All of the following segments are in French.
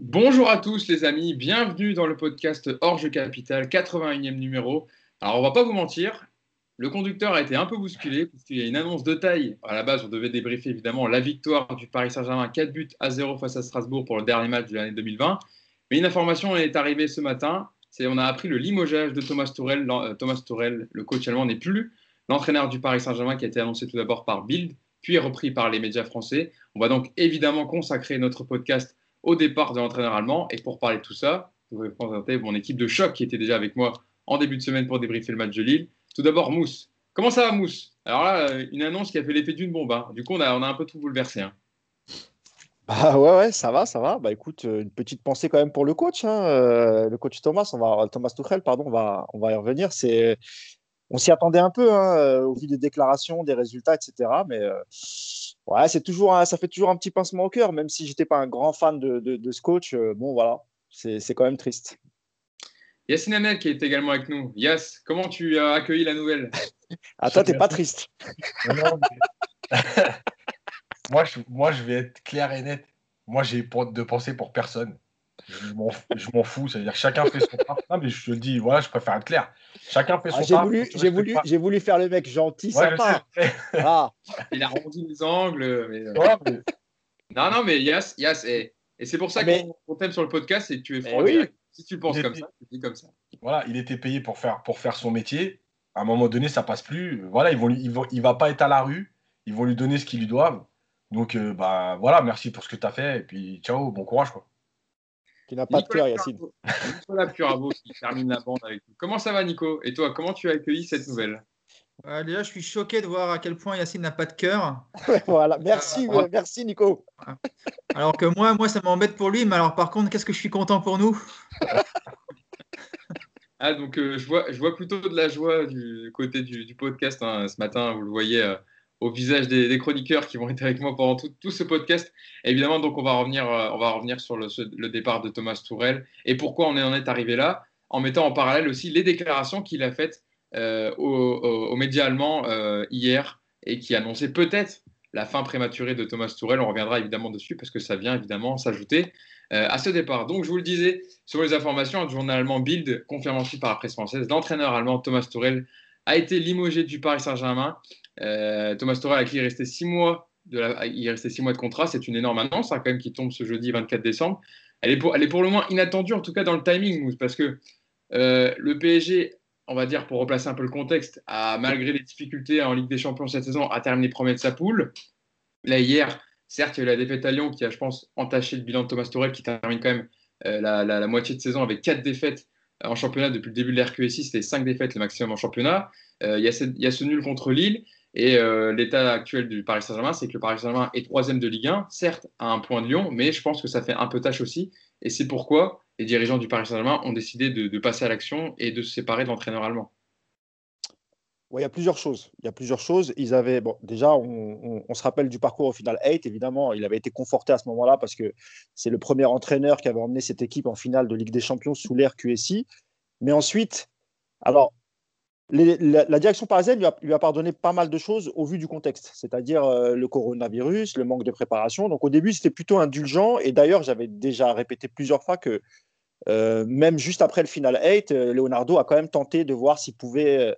Bonjour à tous les amis, bienvenue dans le podcast Orge Capital, 81e numéro. Alors on va pas vous mentir, le conducteur a été un peu bousculé puisqu'il y a une annonce de taille. À la base, on devait débriefer évidemment la victoire du Paris Saint-Germain 4 buts à 0 face à Strasbourg pour le dernier match de l'année 2020. Mais une information est arrivée ce matin, c'est on a appris le limogeage de Thomas Tourel. Euh, Thomas Tourel, le coach allemand, n'est plus l'entraîneur du Paris Saint-Germain qui a été annoncé tout d'abord par Bild, puis repris par les médias français. On va donc évidemment consacrer notre podcast au départ de l'entraîneur allemand. Et pour parler de tout ça, je vais présenter mon équipe de choc qui était déjà avec moi en début de semaine pour débriefer le match de Lille. Tout d'abord, Mousse. Comment ça va, Mousse? Alors là, euh, une annonce qui a fait l'effet d'une bombe. Hein. Du coup, on a, on a un peu tout bouleversé. Hein. Bah ouais, ouais, ça va, ça va. Bah écoute, euh, une petite pensée quand même pour le coach, hein. Euh, le coach Thomas, on va, Thomas Tuchel, pardon, on va, on va y revenir. C'est, on s'y attendait un peu hein, au vu des déclarations, des résultats, etc. Mais Ouais, c'est toujours ça fait toujours un petit pincement au cœur, même si j'étais pas un grand fan de, de, ce coach. Euh, bon, voilà, c'est quand même triste. Yassine Amel qui est également avec nous. Yass, comment tu as accueilli la nouvelle? Ah, toi, t'es pas triste. moi, je, moi, je vais être clair et net. Moi, j'ai de penser pour personne je m'en fous. C'est-à-dire chacun fait son travail. mais je te dis, voilà, je préfère être clair. Chacun fait ah, son ah, J'ai voulu, j'ai voulu, j'ai voulu faire le mec gentil, sympa. Ah. Il a rendu les angles. Euh, non, non, mais Yas, Yas, et, et c'est pour ça mais... qu'on t'aime sur le podcast, et que tu es franc. Oui. Si tu penses comme ça, tu dis comme ça. Voilà, il était payé pour faire, pour faire son métier. À un moment donné, ça passe plus. Voilà, ils vont, ils vont, il va pas être à la rue. Ils vont lui donner ce qu'ils lui doivent. Donc, euh, bah voilà, merci pour ce que tu as fait. Et puis, ciao, bon courage. Quoi. Qui n'a pas de cœur, Yacine. Nicolas Puravo qui termine la bande avec nous. Comment ça va, Nico? Et toi, comment tu as accueilli cette nouvelle? Déjà, je suis choqué de voir à quel point Yacine n'a pas de cœur. voilà, merci, euh, merci Nico. Alors que moi, moi, ça m'embête pour lui, mais alors par contre, qu'est-ce que je suis content pour nous? Ah, donc euh, je, vois, je vois plutôt de la joie du côté du, podcast hein, ce matin, vous le voyez. Au visage des, chroniqueurs qui vont être avec moi pendant tout, ce podcast. évidemment, donc on va revenir, euh, on va revenir sur le, départ de Thomas Tourel et pourquoi on en est arrivé là, en mettant en parallèle aussi les déclarations qu'il a faites euh, aux, médias allemands euh, hier et qui annonçaient peut-être la fin prématurée de Thomas Tourel. On reviendra évidemment dessus parce que ça vient évidemment s'ajouter à ce départ. Donc, je vous le disais, sur les informations, le journal allemand Bild confirme ensuite par la presse française, l'entraîneur allemand Thomas Tourel a été limogé du Paris Saint-Germain Thomas Torel, à qui il restait six mois de mois de contrat, c'est une énorme annonce hein, quand même qui tombe ce jeudi 24 décembre. Elle est, pour, le moins inattendue, en tout cas dans le timing, parce que euh, le PSG, on va dire pour replacer un peu le contexte, a malgré les difficultés en Ligue des Champions cette saison, a terminé premier de sa poule. Là hier, certes, il y a eu la défaite à Lyon qui a, je pense, entaché le bilan de Thomas Torel, qui termine quand même euh, la, moitié de saison avec quatre défaites en championnat depuis le début de l'RQSI, c'était cinq défaites le maximum en championnat. il y a ce nul contre Lille. Et euh, l'état actuel du Paris Saint-Germain, c'est que le Paris Saint-Germain est troisième de Ligue 1, certes à un point de Lyon, mais je pense que ça fait un peu tâche aussi. Et c'est pourquoi les dirigeants du Paris Saint-Germain ont décidé de, passer à l'action et de se séparer de l'entraîneur allemand. il y a plusieurs choses. Il y a plusieurs choses. Ils avaient, bon, déjà, on, se rappelle du parcours au final 8, évidemment. Il avait été conforté à ce moment-là parce que c'est le premier entraîneur qui avait emmené cette équipe en finale de Ligue des Champions sous l'ère QSI. Mais ensuite, alors, la, direction parisienne lui a, pardonné pas mal de choses au vu du contexte, c'est-à-dire euh, le coronavirus, le manque de préparation. Donc au début, c'était plutôt indulgent. Et d'ailleurs, j'avais déjà répété plusieurs fois que euh, même juste après le final 8, euh, Leonardo a quand même tenté de voir s'il pouvait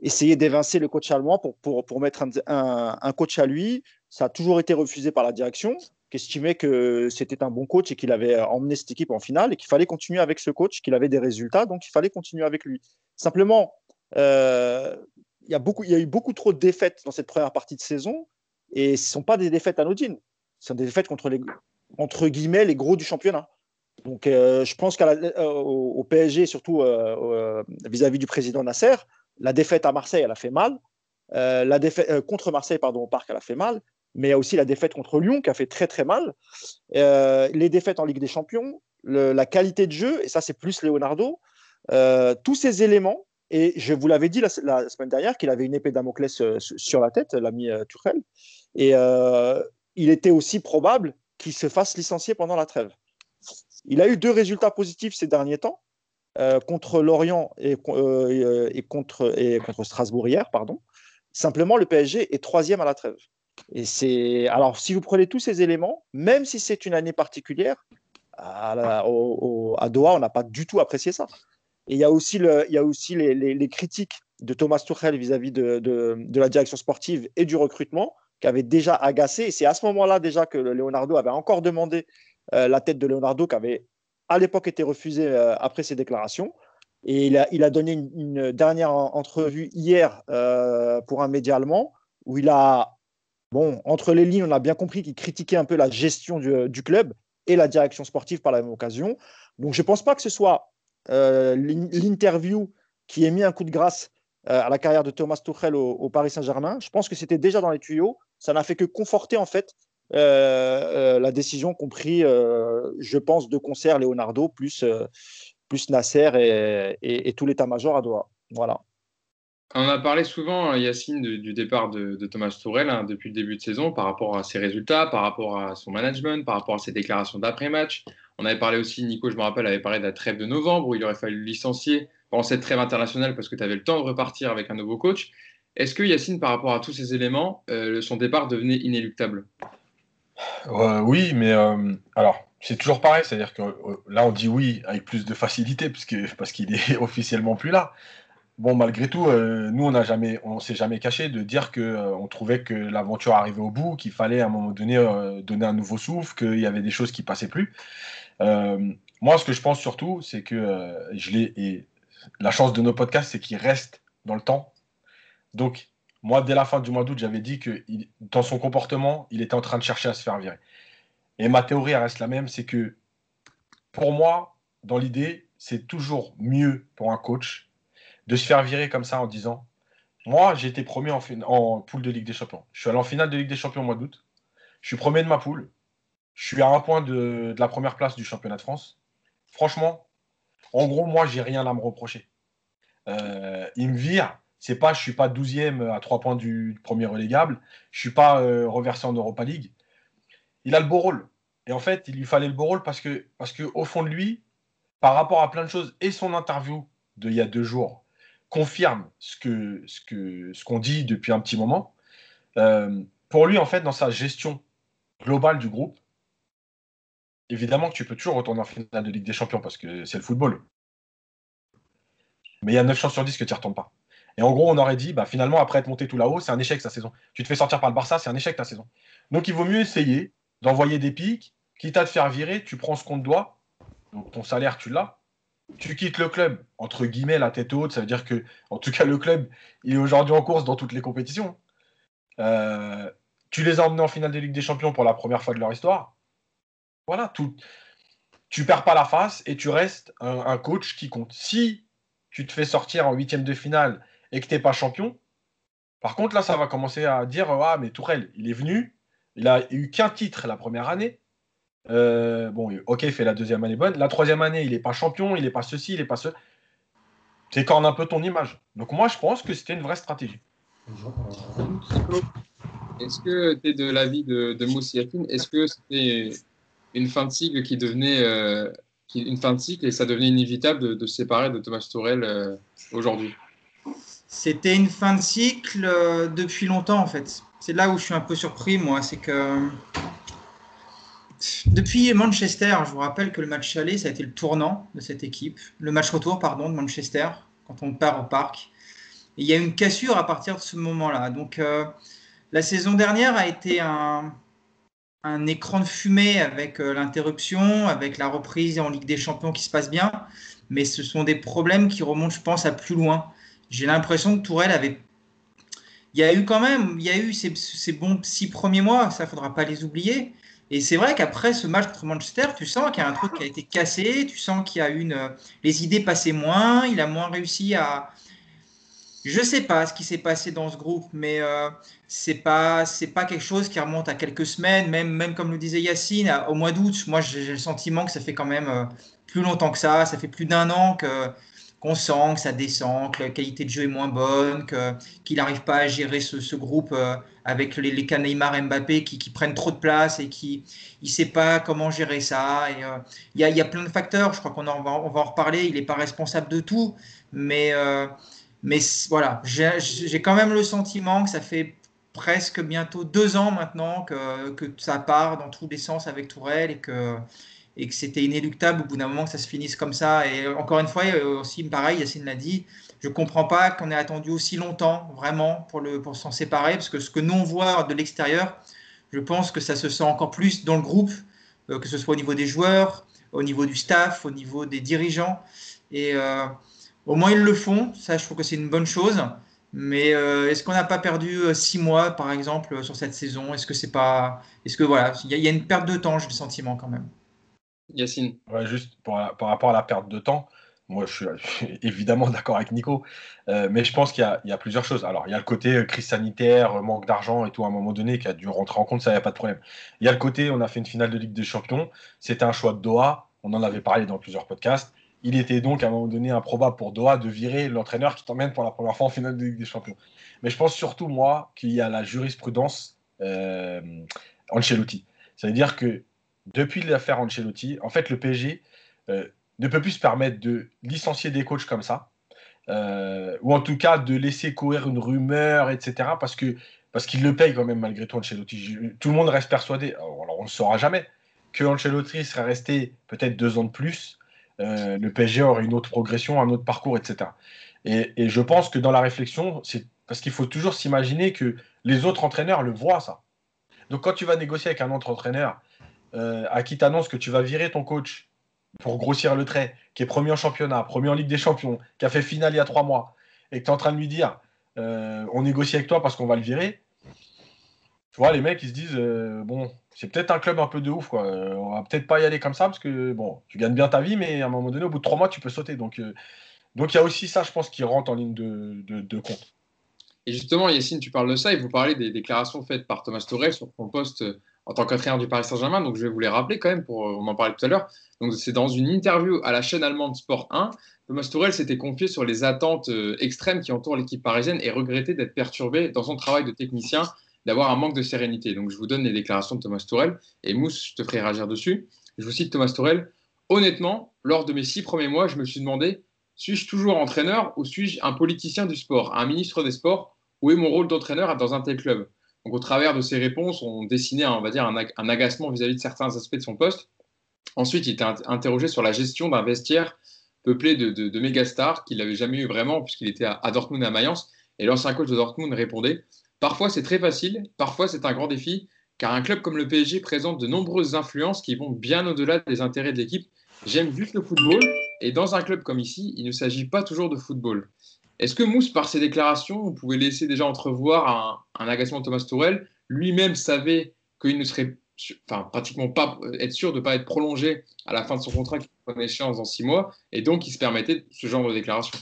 essayer d'évincer le coach allemand pour, pour, pour mettre un, un, coach à lui. Ça a toujours été refusé par la direction, qui estimait que c'était un bon coach et qu'il avait emmené cette équipe en finale et qu'il fallait continuer avec ce coach, qu'il avait des résultats, donc il fallait continuer avec lui. Simplement, euh, il y, a beaucoup, il y a eu beaucoup trop de défaites dans cette première partie de saison et ce ne sont pas des défaites anodines. Ce sont des défaites contre les, entre guillemets, les gros du championnat. Donc, euh, je pense qu'au euh, PSG, surtout vis-à-vis du président Nasser, la défaite à Marseille, elle a fait mal. la défaite contre Marseille, pardon, au Parc, elle a fait mal. Mais il y a aussi la défaite contre Lyon qui a fait très très mal. les défaites en Ligue des Champions, la qualité de jeu, et ça c'est plus Leonardo. tous ces éléments et je vous l'avais dit la, semaine dernière qu'il avait une épée Damoclès euh, sur la tête, l'ami euh, Tuchel. Et euh, il était aussi probable qu'il se fasse licencier pendant la trêve. Il a eu deux résultats positifs ces derniers temps, contre Lorient et, contre, Strasbourg hier, pardon. Simplement, le PSG est troisième à la trêve. Et c'est alors si vous prenez tous ces éléments, même si c'est une année particulière, à, Doha, on n'a pas du tout apprécié ça. Et il y a aussi, il y a aussi les, critiques de Thomas Tuchel vis-à-vis de, de, la direction sportive et du recrutement qui avaient déjà agacé. Et c'est à ce moment-là déjà que Leonardo avait encore demandé euh, la tête de Leonardo, qui avait à l'époque été refusée euh, après ses déclarations. Et il a, il a donné une, dernière entrevue hier euh, pour un média allemand où il a, bon, entre les lignes, on a bien compris qu'il critiquait un peu la gestion du, club et la direction sportive par la même occasion. Donc je ne pense pas que ce soit l'interview qui ait mis un coup de grâce euh, à la carrière de Thomas Tuchel au, Paris Saint-Germain. Je pense que c'était déjà dans les tuyaux. Ça n'a fait que conforter en fait euh, la décision qu'ont pris, je pense, de concert Leonardo plus, plus Nasser et, tout l'état-major à Doha. Voilà. On a parlé souvent, Yacine, du, départ de, Thomas Tourel hein, depuis le début de saison par rapport à ses résultats, par rapport à son management, par rapport à ses déclarations d'après-match. On avait parlé aussi, Nico, je me rappelle, avait parlé de la trêve de novembre où il aurait fallu licencier pendant cette trêve internationale parce que tu avais le temps de repartir avec un nouveau coach. Est-ce que Yacine, par rapport à tous ces éléments, euh, son départ devenait inéluctable? Euh, Oui, mais euh, alors, c'est toujours pareil, c'est-à-dire que là, on dit oui avec plus de facilité parce qu'il est officiellement plus là. Bon, malgré tout, nous, on n'a jamais, on s'est jamais caché de dire que on trouvait que l'aventure arrivait au bout, qu'il fallait à un moment donné donner un nouveau souffle, qu'il y avait des choses qui passaient plus. Euh, moi, ce que je pense surtout, c'est que euh, je l'ai. Et la chance de nos podcasts, c'est qu'ils restent dans le temps. Donc, moi, dès la fin du mois d'août, j'avais dit que dans son comportement, il était en train de chercher à se faire virer. Et ma théorie reste la même, c'est que pour moi, dans l'idée, c'est toujours mieux pour un coach de se faire virer comme ça en disant Moi, j'ai été premier en, poule de Ligue des Champions. Je suis allé en finale de Ligue des Champions au mois d'août. Je suis premier de ma poule. Je suis à un point de, la première place du championnat de France. Franchement, en gros, moi, j'ai rien à me reprocher. Euh, il me vire. C'est pas, je suis pas 12e à 3 points du premier relégable. Je suis pas euh, reversé en Europa League. Il a le beau rôle. Et en fait, il lui fallait le beau rôle parce que, parce que au fond de lui, par rapport à plein de choses, et son interview d'il y a deux jours confirme ce que ce que ce qu'on dit depuis un petit moment. Euh, pour lui, en fait, dans sa gestion globale du groupe, évidemment tu peux toujours retourner en finale de Ligue des Champions parce que c'est le football. Mais il y a 9 chances sur 10 que tu n'y retournes pas. Et en gros, on aurait dit, bah, finalement, après être monté tout là-haut, c'est un échec sa saison. Tu te fais sortir par le Barça, c'est un échec ta saison. Donc il vaut mieux essayer d'envoyer des pics, quitte à te faire virer, tu prends ce qu'on te doit, donc ton salaire, tu l'as. Tu quittes le club, entre guillemets, la tête haute, ça veut dire que, en tout cas, le club, il est aujourd'hui en course dans toutes les compétitions. Euh, tu les as emmenés en finale de Ligue des Champions pour la première fois de leur histoire. Voilà, tout. Tu perds pas la face et tu restes un, coach qui compte. Si tu te fais sortir en huitième de finale et que tu n'es pas champion, par contre, là, ça va commencer à dire Ah, mais Tourelle, il est venu, il a eu qu'un titre la première année. Euh, bon, ok, il fait la deuxième année bonne. La troisième année, il n'est pas champion, il n'est pas ceci, il n'est pas ce. C'est quand un peu ton image. Donc, moi, je pense que c'était une vraie stratégie. Est-ce que tu es de l'avis de, de Est-ce que c'était une fin de cycle qui devenait euh, une fin de cycle et ça devenait inévitable de, se séparer de Thomas Tourel euh, aujourd'hui? C'était une fin de cycle euh, depuis longtemps en fait. C'est là où je suis un peu surpris moi, c'est que depuis Manchester, je vous rappelle que le match aller, ça a été le tournant de cette équipe. Le match retour, pardon, de Manchester, quand on part au parc. Et il y a une cassure à partir de ce moment-là. Donc, la saison dernière a été un, écran de fumée avec euh, l'interruption, avec la reprise en Ligue des Champions qui se passe bien, mais ce sont des problèmes qui remontent, je pense, à plus loin. J'ai l'impression que Tourelle avait. Il y a eu quand même, il y a eu ces, bons six premiers mois, ça ne faudra pas les oublier. Et c'est vrai qu'après ce match contre Manchester, tu sens qu'il y a un truc qui a été cassé, tu sens qu'il y a une. Les idées passaient moins, il a moins réussi à, je sais pas ce qui s'est passé dans ce groupe, mais euh, c'est pas c'est pas quelque chose qui remonte à quelques semaines, même même comme le disait Yacine, au mois d'août. Moi, j'ai le sentiment que ça fait quand même euh, plus longtemps que ça. Ça fait plus d'un an que qu'on sent que ça descend, que la qualité de jeu est moins bonne, que qu'il n'arrive pas à gérer ce, groupe euh, avec les, les Neymar, Mbappé qui, prennent trop de place et qui il sait pas comment gérer ça. Euh, il y, a, y, a, plein de facteurs. Je crois qu'on on va on va en reparler. Il n'est pas responsable de tout, mais mais voilà, j'ai quand même le sentiment que ça fait presque bientôt deux ans maintenant que, que, ça part dans tous les sens avec Tourelle et que, et que c'était inéluctable au bout d'un moment que ça se finisse comme ça. Et encore une fois, aussi pareil, Yacine l'a dit, je ne comprends pas qu'on ait attendu aussi longtemps vraiment pour, pour s'en séparer, parce que ce que nous on voit de l'extérieur, je pense que ça se sent encore plus dans le groupe, que ce soit au niveau des joueurs, au niveau du staff, au niveau des dirigeants. Et euh, au moins, ils le font. Ça, je trouve que c'est une bonne chose. Mais euh, est-ce qu'on n'a pas perdu euh, six mois, par exemple, sur cette saison? Est-ce que c'est pas. Est-ce que voilà, il y, a une perte de temps, j'ai le sentiment quand même. Yacine. Juste par rapport à la perte de temps, moi, je suis, évidemment d'accord avec Nico, mais je pense qu'il y, a plusieurs choses. Alors, il y a le côté crise sanitaire, manque d'argent et tout à un moment donné qui a dû rentrer en compte, ça, n'y a pas de problème. Il y a le côté, on a fait une finale de Ligue des Champions, c'était un choix de Doha, on en avait parlé dans plusieurs podcasts. Il était donc à un moment donné improbable pour Doha de virer l'entraîneur qui t'emmène pour la première fois en finale de Ligue des Champions. Mais je pense surtout, moi, qu'il y a la jurisprudence euh, Ancelotti. Ça veut dire que depuis l'affaire Ancelotti, en fait, le PSG euh, ne peut plus se permettre de licencier des coachs comme ça, euh, ou en tout cas de laisser courir une rumeur, etc. Parce que parce qu'il le paye quand même malgré tout Ancelotti. Tout le monde reste persuadé. Alors, on ne le saura jamais que Ancelotti serait resté peut-être deux ans de plus euh, le PSG aurait une autre progression, un autre parcours, etc. Et, je pense que dans la réflexion, c'est parce qu'il faut toujours s'imaginer que les autres entraîneurs le voient, ça. Donc quand tu vas négocier avec un autre entraîneur euh, à qui t'annonce que tu vas virer ton coach pour grossir le trait, qui est premier en championnat, premier en Ligue des Champions, qui a fait finale il y a trois mois, et que tu es en train de lui dire euh, on négocie avec toi parce qu'on va le virer, tu vois, les mecs, ils se disent bon, c'est peut-être un club un peu de ouf. Quoi. Euh, on va peut-être pas y aller comme ça parce que tu gagnes bien ta vie, mais à un moment donné, au bout de trois mois, tu peux sauter. Donc, euh, il y a aussi ça, je pense, qui rentre en ligne de, compte. Et justement, Yacine, tu parles de ça et vous parlez des déclarations faites par Thomas Torel sur son poste euh, en tant qu'entraîneur du Paris Saint-Germain. Donc, je vais vous les rappeler quand même, pour, on en parlait tout à l'heure. Donc, c'est dans une interview à la chaîne allemande Sport 1. Thomas Torel s'était confié sur les attentes extrêmes qui entourent l'équipe parisienne et regrettait d'être perturbé dans son travail de technicien d'avoir un manque de sérénité. Donc, je vous donne les déclarations de Thomas Tourel et Mousse, je te ferai réagir dessus. Je vous cite Thomas Tourel. Honnêtement, lors de mes six premiers mois, je me suis demandé suis-je toujours entraîneur ou suis-je un politicien du sport, un ministre des sports Où est mon rôle d'entraîneur dans un tel club? Donc, au travers de ces réponses, on dessinait, un, agacement vis-à-vis de certains aspects de son poste. Ensuite, il était interrogé sur la gestion d'un vestiaire peuplé de, de, méga stars qu'il n'avait jamais eu vraiment, puisqu'il était à, à Dortmund à Mayence. Et l'ancien coach de Dortmund répondait Parfois, c'est très facile, parfois, c'est un grand défi, car un club comme le PSG présente de nombreuses influences qui vont bien au-delà des intérêts de l'équipe. J'aime juste le football, et dans un club comme ici, il ne s'agit pas toujours de football. Est-ce que Mousse, par ses déclarations, vous pouvez laisser déjà entrevoir un, agacement de Thomas Tourel Lui-même savait qu'il ne serait enfin, pratiquement pas être sûr de ne pas être prolongé à la fin de son contrat qui prend échéance dans six mois, et donc il se permettait ce genre de déclaration.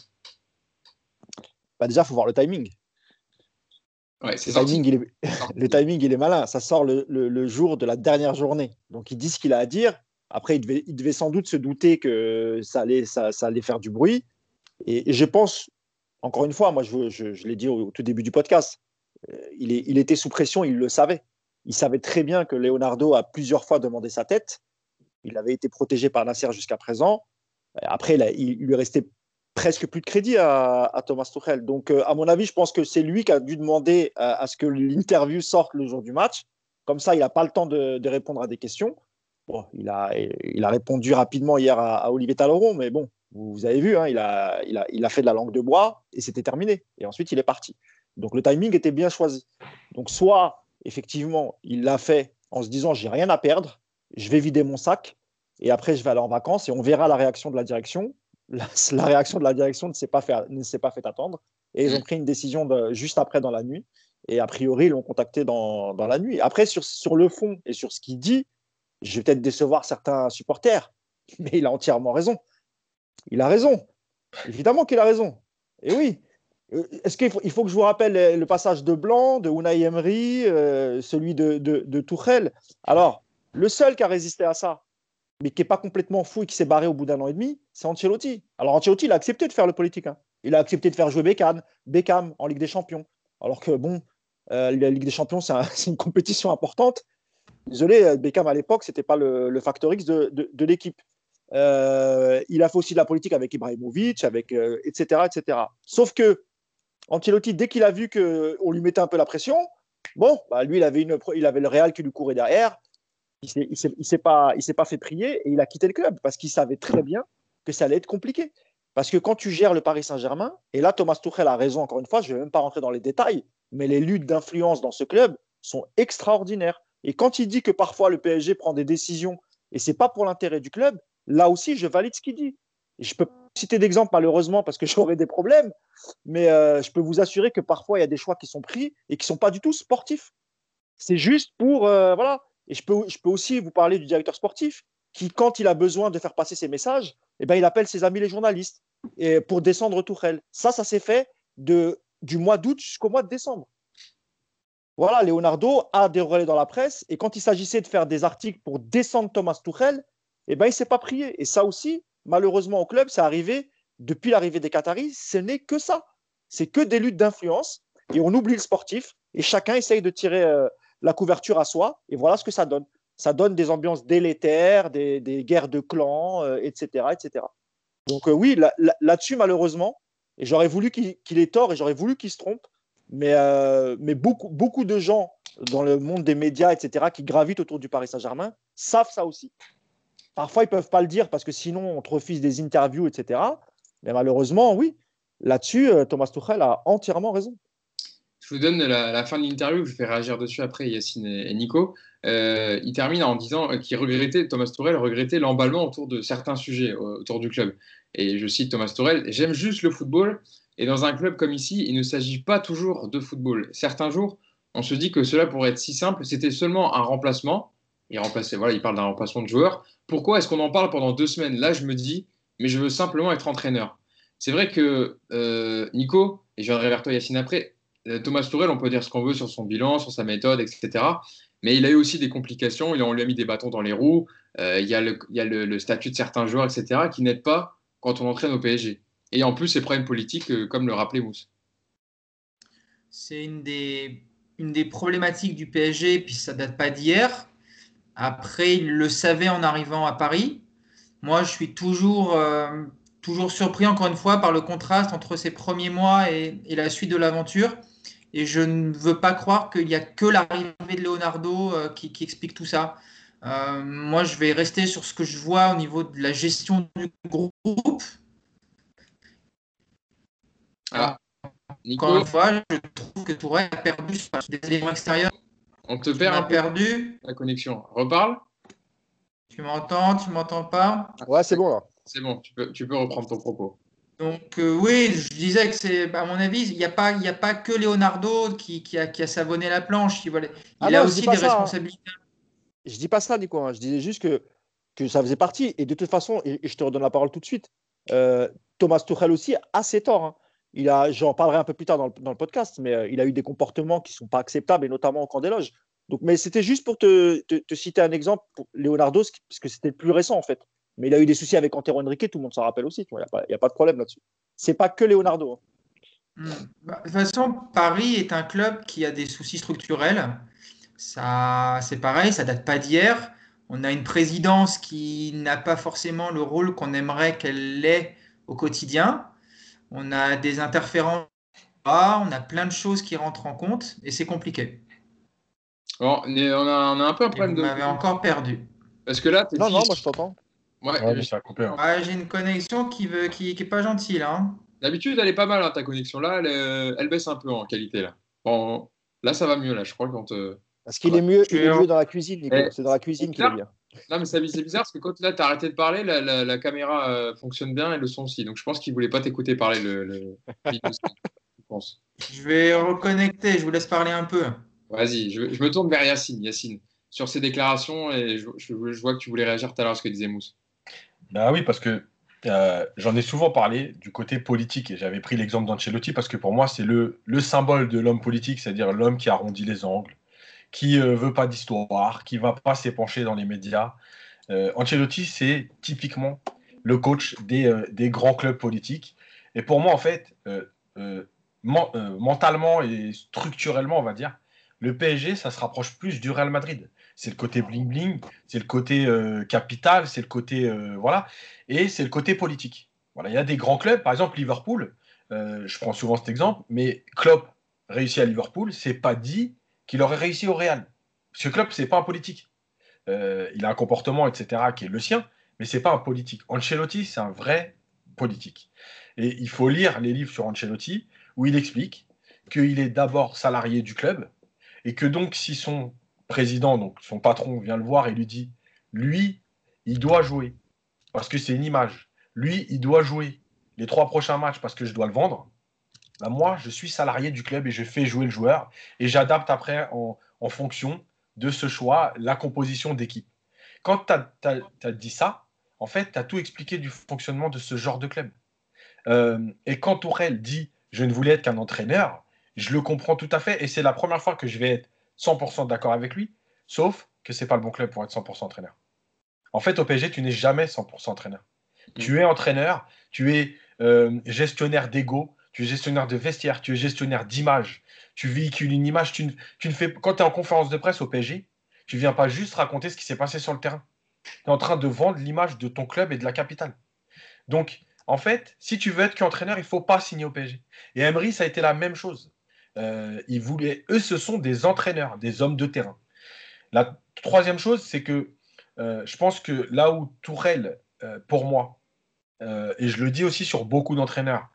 Bah déjà, il faut voir le timing le, timing, il est... le timing, il est malin. Ça sort le, jour de la dernière journée. Donc, il dit ce qu'il a à dire. Après, il devait, il devait sans doute se douter que ça allait, ça, allait faire du bruit. Et, je pense, encore une fois, moi, je, l'ai dit au, tout début du podcast, euh, il, était sous pression, il le savait. Il savait très bien que Leonardo a plusieurs fois demandé sa tête. Il avait été protégé par Nasser jusqu'à présent. Après, il, lui restait presque plus de crédit à, Thomas Tuchel. Donc, euh, à mon avis, je pense que c'est lui qui a dû demander euh, à, ce que l'interview sorte le jour du match. Comme ça, il n'a pas le temps de, répondre à des questions. Bon, il a, répondu rapidement hier à, Olivier Taloron, mais bon, vous, avez vu, hein, il, a, il, a, il a fait de la langue de bois et c'était terminé. Et ensuite, il est parti. Donc, le timing était bien choisi. Donc, soit, effectivement, il l'a fait en se disant, j'ai rien à perdre, je vais vider mon sac et après, je vais aller en vacances et on verra la réaction de la direction la, réaction de la direction ne s'est pas fait, ne s'est pas fait attendre. Et ils ont mm. pris une décision de, juste après dans la nuit. Et a priori, ils l'ont contacté dans, dans, la nuit. Après, sur, sur le fond et sur ce qu'il dit, je vais peut-être décevoir certains supporters, mais il a entièrement raison. Il a raison. Évidemment qu'il a raison. Et oui. Euh, est-ce qu'il faut, il faut que je vous rappelle le passage de Blanc, de Unai Emery, euh, celui de, de, de Alors, le seul qui a résisté à ça, mais qui n'est pas complètement fou et qui s'est barré au bout d'un an et demi, c'est Ancelotti. Alors Ancelotti, il a accepté de faire le politique. Hein. Il a accepté de faire jouer Beckham, Beckham en Ligue des Champions. Alors que, bon, euh, la Ligue des Champions, c'est une compétition importante. Désolé, Beckham à l'époque, ce n'était pas le, factor X de, l'équipe. Euh, il a fait aussi de la politique avec Ibrahimovic, avec, etc., etc. Sauf que Ancelotti, dès qu'il a vu qu'on lui mettait un peu la pression, bon, bah, lui, il avait, une, il avait le Real qui lui courait derrière. Il ne s'est pas, pas fait prier et il a quitté le club parce qu'il savait très bien que ça allait être compliqué. Parce que quand tu gères le Paris Saint-Germain, et là Thomas Tuchel a raison encore une fois, je ne vais même pas rentrer dans les détails, mais les luttes d'influence dans ce club sont extraordinaires. Et quand il dit que parfois le PSG prend des décisions et c'est pas pour l'intérêt du club, là aussi je valide ce qu'il dit. Je peux citer d'exemple malheureusement parce que j'aurais des problèmes, mais euh, je peux vous assurer que parfois il y a des choix qui sont pris et qui sont pas du tout sportifs. C'est juste pour euh, voilà. Et je peux, je peux aussi vous parler du directeur sportif qui, quand il a besoin de faire passer ses messages, eh ben, il appelle ses amis les journalistes et pour descendre Tourelle. Ça, ça s'est fait de, du mois d'août jusqu'au mois de décembre. Voilà, Leonardo a des relais dans la presse et quand il s'agissait de faire des articles pour descendre Thomas Tuchel, eh ben, il ne s'est pas prié. Et ça aussi, malheureusement au club, c'est arrivé depuis l'arrivée des Qataris, ce n'est que ça. C'est que des luttes d'influence et on oublie le sportif et chacun essaye de tirer euh, la couverture à soi et voilà ce que ça donne. Ça donne des ambiances délétères, des, guerres de clans, etc., euh, etc. Donc euh, oui, là-dessus, malheureusement, et j'aurais voulu qu'il ait tort et j'aurais voulu qu'il se trompe, mais, mais beaucoup, beaucoup de gens dans le monde des médias, etc., qui gravitent autour du Paris Saint-Germain, savent ça aussi. Parfois, ils ne peuvent pas le dire parce que sinon, on te refuse des interviews, etc. Mais malheureusement, oui, là-dessus, euh, Thomas Tuchel a entièrement raison. Je vous donne la, fin de l'interview, je fais réagir dessus après Yacine et, Nico. Euh, il termine en disant qu'il regrettait, Thomas Tuchel regrettait l'emballement autour de certains sujets autour du club. Et je cite Thomas Tuchel, j'aime juste le football. Et dans un club comme ici, il ne s'agit pas toujours de football. Certains jours, on se dit que cela pourrait être si simple, c'était seulement un remplacement. Il, remplaçait, voilà, il parle d'un remplacement de joueur. Pourquoi est-ce qu'on en parle pendant deux semaines? Là, je me dis, mais je veux simplement être entraîneur. C'est vrai que euh, Nico, et je viendrai vers toi Yacine après, euh, Thomas Tourel, on peut dire ce qu'on veut sur son bilan, sur sa méthode, etc. Mais il a eu aussi des complications, on lui a mis des bâtons dans les roues, euh, il y a, le, statut de certains joueurs, etc., qui n'aident pas quand on entraîne au PSG. Et en plus, c'est problèmes politiques, comme le rappelait Mousse. C'est une des, une des problématiques du PSG, puis ça date pas d'hier. Après, il le savait en arrivant à Paris. Moi, je suis toujours, euh, toujours surpris, encore une fois, par le contraste entre ces premiers mois et, la suite de l'aventure. Et je ne veux pas croire qu'il n'y a que l'arrivée de Leonardo euh, qui, explique tout ça. Euh, moi, je vais rester sur ce que je vois au niveau de la gestion du groupe. Ah. Encore une fois, je trouve que Tourelle a perdu des éléments extérieurs on te perd un perdu. La connexion. Reparle. Tu m'entends Tu m'entends pas Ouais, c'est bon là. C'est bon, tu peux, tu peux reprendre ton propos. Donc euh, oui, je disais que c'est, à mon avis, il n'y a, pas, a pas que Leonardo qui, qui, a, qui a savonné la planche. Il, ah a aussi des hein. responsabilités. Je dis pas ça, Nico. Hein. Je disais juste que, que ça faisait partie. Et de toute façon, et, je te redonne la parole tout de suite, euh, Thomas Tuchel aussi a ses torts. Hein il a, j'en parlerai un peu plus tard dans le, podcast, mais euh, il a eu des comportements qui ne sont pas acceptables, et notamment au camp des loges. Donc, mais c'était juste pour te, citer un exemple, pour Leonardo, parce que c'était le plus récent en fait. Mais il a eu des soucis avec Antero Henrique, tout le monde s'en rappelle aussi. Il n'y a, pas de problème là-dessus. C'est pas que Leonardo. Hein. Hmm. Bah, de toute façon, Paris est un club qui a des soucis structurels. Ça, c'est pareil, ça date pas d'hier. On a une présidence qui n'a pas forcément le rôle qu'on aimerait qu'elle ait au quotidien on a des interférences, on a plein de choses qui rentrent en compte et c'est compliqué. Bon, on, a, un peu un problème de. Vous m'avez encore perdu. Parce que là, Non, non, moi je t'entends. Ouais, hein. j'ai une connexion qui veut, qui, qui est pas gentille là. Hein. D'habitude, elle est pas mal hein, ta connexion là, elle, elle, baisse un peu en qualité là. Bon, là ça va mieux là, je crois quand. Parce qu'il est mieux, il est mieux dans la cuisine, Nico. Eh, c'est dans la cuisine qu'il est bien. Non, mais c'est bizarre parce que quand là, tu as arrêté de parler, la, caméra euh, fonctionne bien et le son aussi. Donc je pense qu'il ne voulait pas t'écouter parler le, je, pense. je vais reconnecter, je vous laisse parler un peu. Vas-y, je, me tourne vers Yacine. Yacine, sur ces déclarations, et je, vois que tu voulais réagir tout à l'heure à ce que disait Mousse. Ben oui, parce que euh, j'en ai souvent parlé du côté politique et j'avais pris l'exemple d'Ancelotti parce que pour moi, c'est le, le symbole de l'homme politique, c'est-à-dire l'homme qui arrondit les angles, qui ne euh, veut pas d'histoire, qui va pas s'épancher dans les médias. Euh, Ancelotti, c'est typiquement le coach des, euh, des, grands clubs politiques. Et pour moi, en fait, mentalement et structurellement, on va dire, le PSG, ça se rapproche plus du Real Madrid. C'est le côté bling-bling, c'est le côté capital, c'est le côté. voilà. Et c'est le côté politique. Voilà, il y a des grands clubs, par exemple Liverpool, je prends souvent cet exemple, mais Klopp réussit à Liverpool, c'est pas dit qu'il aurait réussi au Real. Ce club, c'est pas un politique. euh, il a un comportement, etc., qui est le sien, mais c'est pas un politique. Ancelotti, c'est un vrai politique. Et il faut lire les livres sur Ancelotti, où il explique qu'il est d'abord salarié du club, et que donc si son président, donc son patron, vient le voir et lui dit, lui, il doit jouer, parce que c'est une image, lui, il doit jouer les trois prochains matchs parce que je dois le vendre, bah, moi, je suis salarié du club et je fais jouer le joueur, et j'adapte après en, en fonction de ce choix la composition d'équipe. Quand tu as, dit ça, en fait, tu as tout expliqué du fonctionnement de ce genre de club. Euh, et quand Tourelle dit je ne voulais être qu'un entraîneur, je le comprends tout à fait et c'est la première fois que je vais être 100% d'accord avec lui, sauf que c'est pas le bon club pour être 100% entraîneur. En fait, au PSG, tu n'es jamais 100% entraîneur. Mm. Tu es entraîneur, tu es euh, gestionnaire d'ego, tu es gestionnaire de vestiaire, tu es gestionnaire d'image, tu véhicules une image. Tu ne, fais, quand tu es en conférence de presse au PSG, tu viens pas juste raconter ce qui s'est passé sur le terrain. Tu es en train de vendre l'image de ton club et de la capitale. Donc, en fait, si tu veux être qu'entraîneur, il faut pas signer au PSG. Et Emery, ça a été la même chose. Euh, eux, ce sont des entraîneurs, des hommes de terrain. La troisième chose, c'est que euh, je pense que là où Tourelle, euh, pour moi, et je le dis aussi sur beaucoup d'entraîneurs,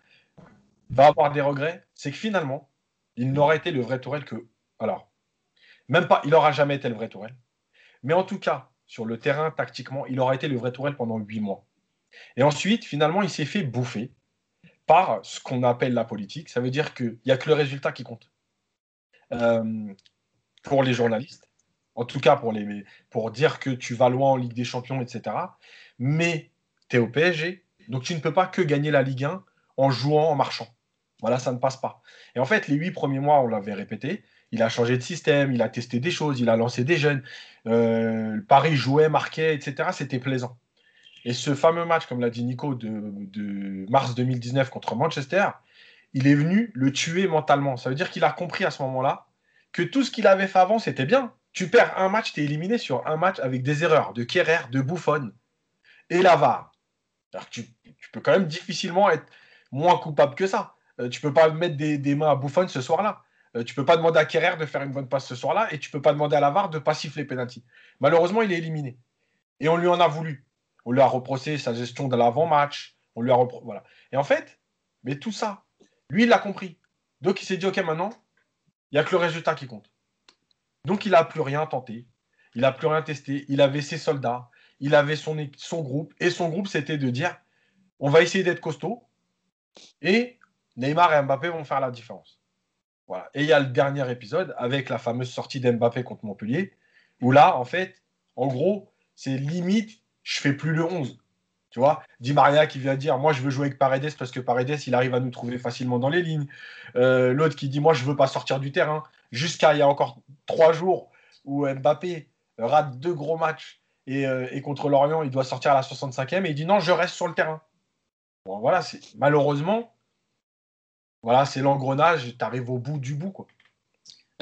va avoir des regrets, c'est que finalement, il n'aurait été le vrai Tourelle que. Alors, même pas, il n'aura jamais été le vrai Tourelle. Mais en tout cas, sur le terrain, tactiquement, il aura été le vrai Tourelle pendant huit mois. Et ensuite, finalement, il s'est fait bouffer par ce qu'on appelle la politique. Ça veut dire qu'il n'y a que le résultat qui compte. Euh, pour les journalistes, en tout cas pour, les, pour dire que tu vas loin en Ligue des Champions, etc. Mais tu es au PSG, donc tu ne peux pas que gagner la Ligue 1 en jouant, en marchant. Voilà, ça ne passe pas. Et en fait, les huit premiers mois, on l'avait répété, il a changé de système, il a testé des choses, il a lancé des jeunes. Euh, Paris jouait, marquait, etc. C'était plaisant. Et ce fameux match, comme l'a dit Nico, de, mars 2019 contre Manchester, il est venu le tuer mentalement. Ça veut dire qu'il a compris à ce moment-là que tout ce qu'il avait fait avant, c'était bien. Tu perds un match, tu es éliminé sur un match avec des erreurs de Kerrer, de Buffon et Lavar. Alors tu, tu peux quand même difficilement être moins coupable que ça. Euh, tu peux pas mettre des, mains à Buffon ce soir-là. Euh, tu peux pas demander à Kerrer de faire une bonne passe ce soir-là et tu peux pas demander à Lavar de pas siffler penalty. Malheureusement, il est éliminé. Et on lui en a voulu. On lui a reproché sa gestion de l'avant-match. On lui a voilà. Et en fait, mais tout ça, lui, il l'a compris. Donc il s'est dit, OK, maintenant, il n'y a que le résultat qui compte. Donc il n'a plus rien tenté. Il n'a plus rien testé. Il avait ses soldats. Il avait son, son groupe. Et son groupe, c'était de dire, on va essayer d'être costaud. Et Neymar et Mbappé vont faire la différence. Voilà. Et il y a le dernier épisode avec la fameuse sortie d'Mbappé contre Montpellier, où là, en fait, en gros, c'est limite, je fais plus le 11. Tu vois, Di Maria qui vient dire Moi, je veux jouer avec Paredes parce que Paredes, il arrive à nous trouver facilement dans les lignes. Euh, l'autre qui dit Moi, je veux pas sortir du terrain. Jusqu'à il y a encore trois jours où Mbappé rate deux gros matchs et, euh, et contre l'Orient, il doit sortir à la 65e et il dit Non, je reste sur le terrain. Bon, voilà, malheureusement, voilà, c'est l'engrenage, tu arrives au bout du bout. Quoi.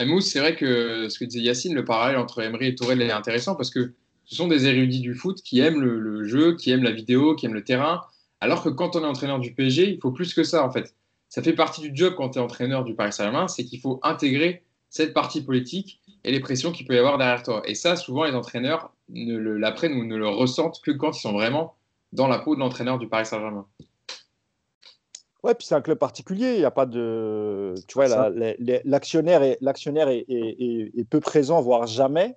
Mousse, c'est vrai que ce que disait Yacine, le parallèle entre Emery et Tourelle est intéressant parce que ce sont des érudits du foot qui aiment le, jeu, qui aiment la vidéo, qui aiment le terrain. Alors que quand on est entraîneur du PSG, il faut plus que ça en fait. Ça fait partie du job quand tu es entraîneur du Paris Saint-Germain, c'est qu'il faut intégrer cette partie politique et les pressions qu'il peut y avoir derrière toi. Et ça, souvent, les entraîneurs ne l'apprennent ou ne le ressentent que quand ils sont vraiment dans la peau de l'entraîneur du Paris Saint-Germain. Ouais, puis c'est un club particulier. Il n'y a pas de. Tu vois, l'actionnaire est, peu présent, voire jamais.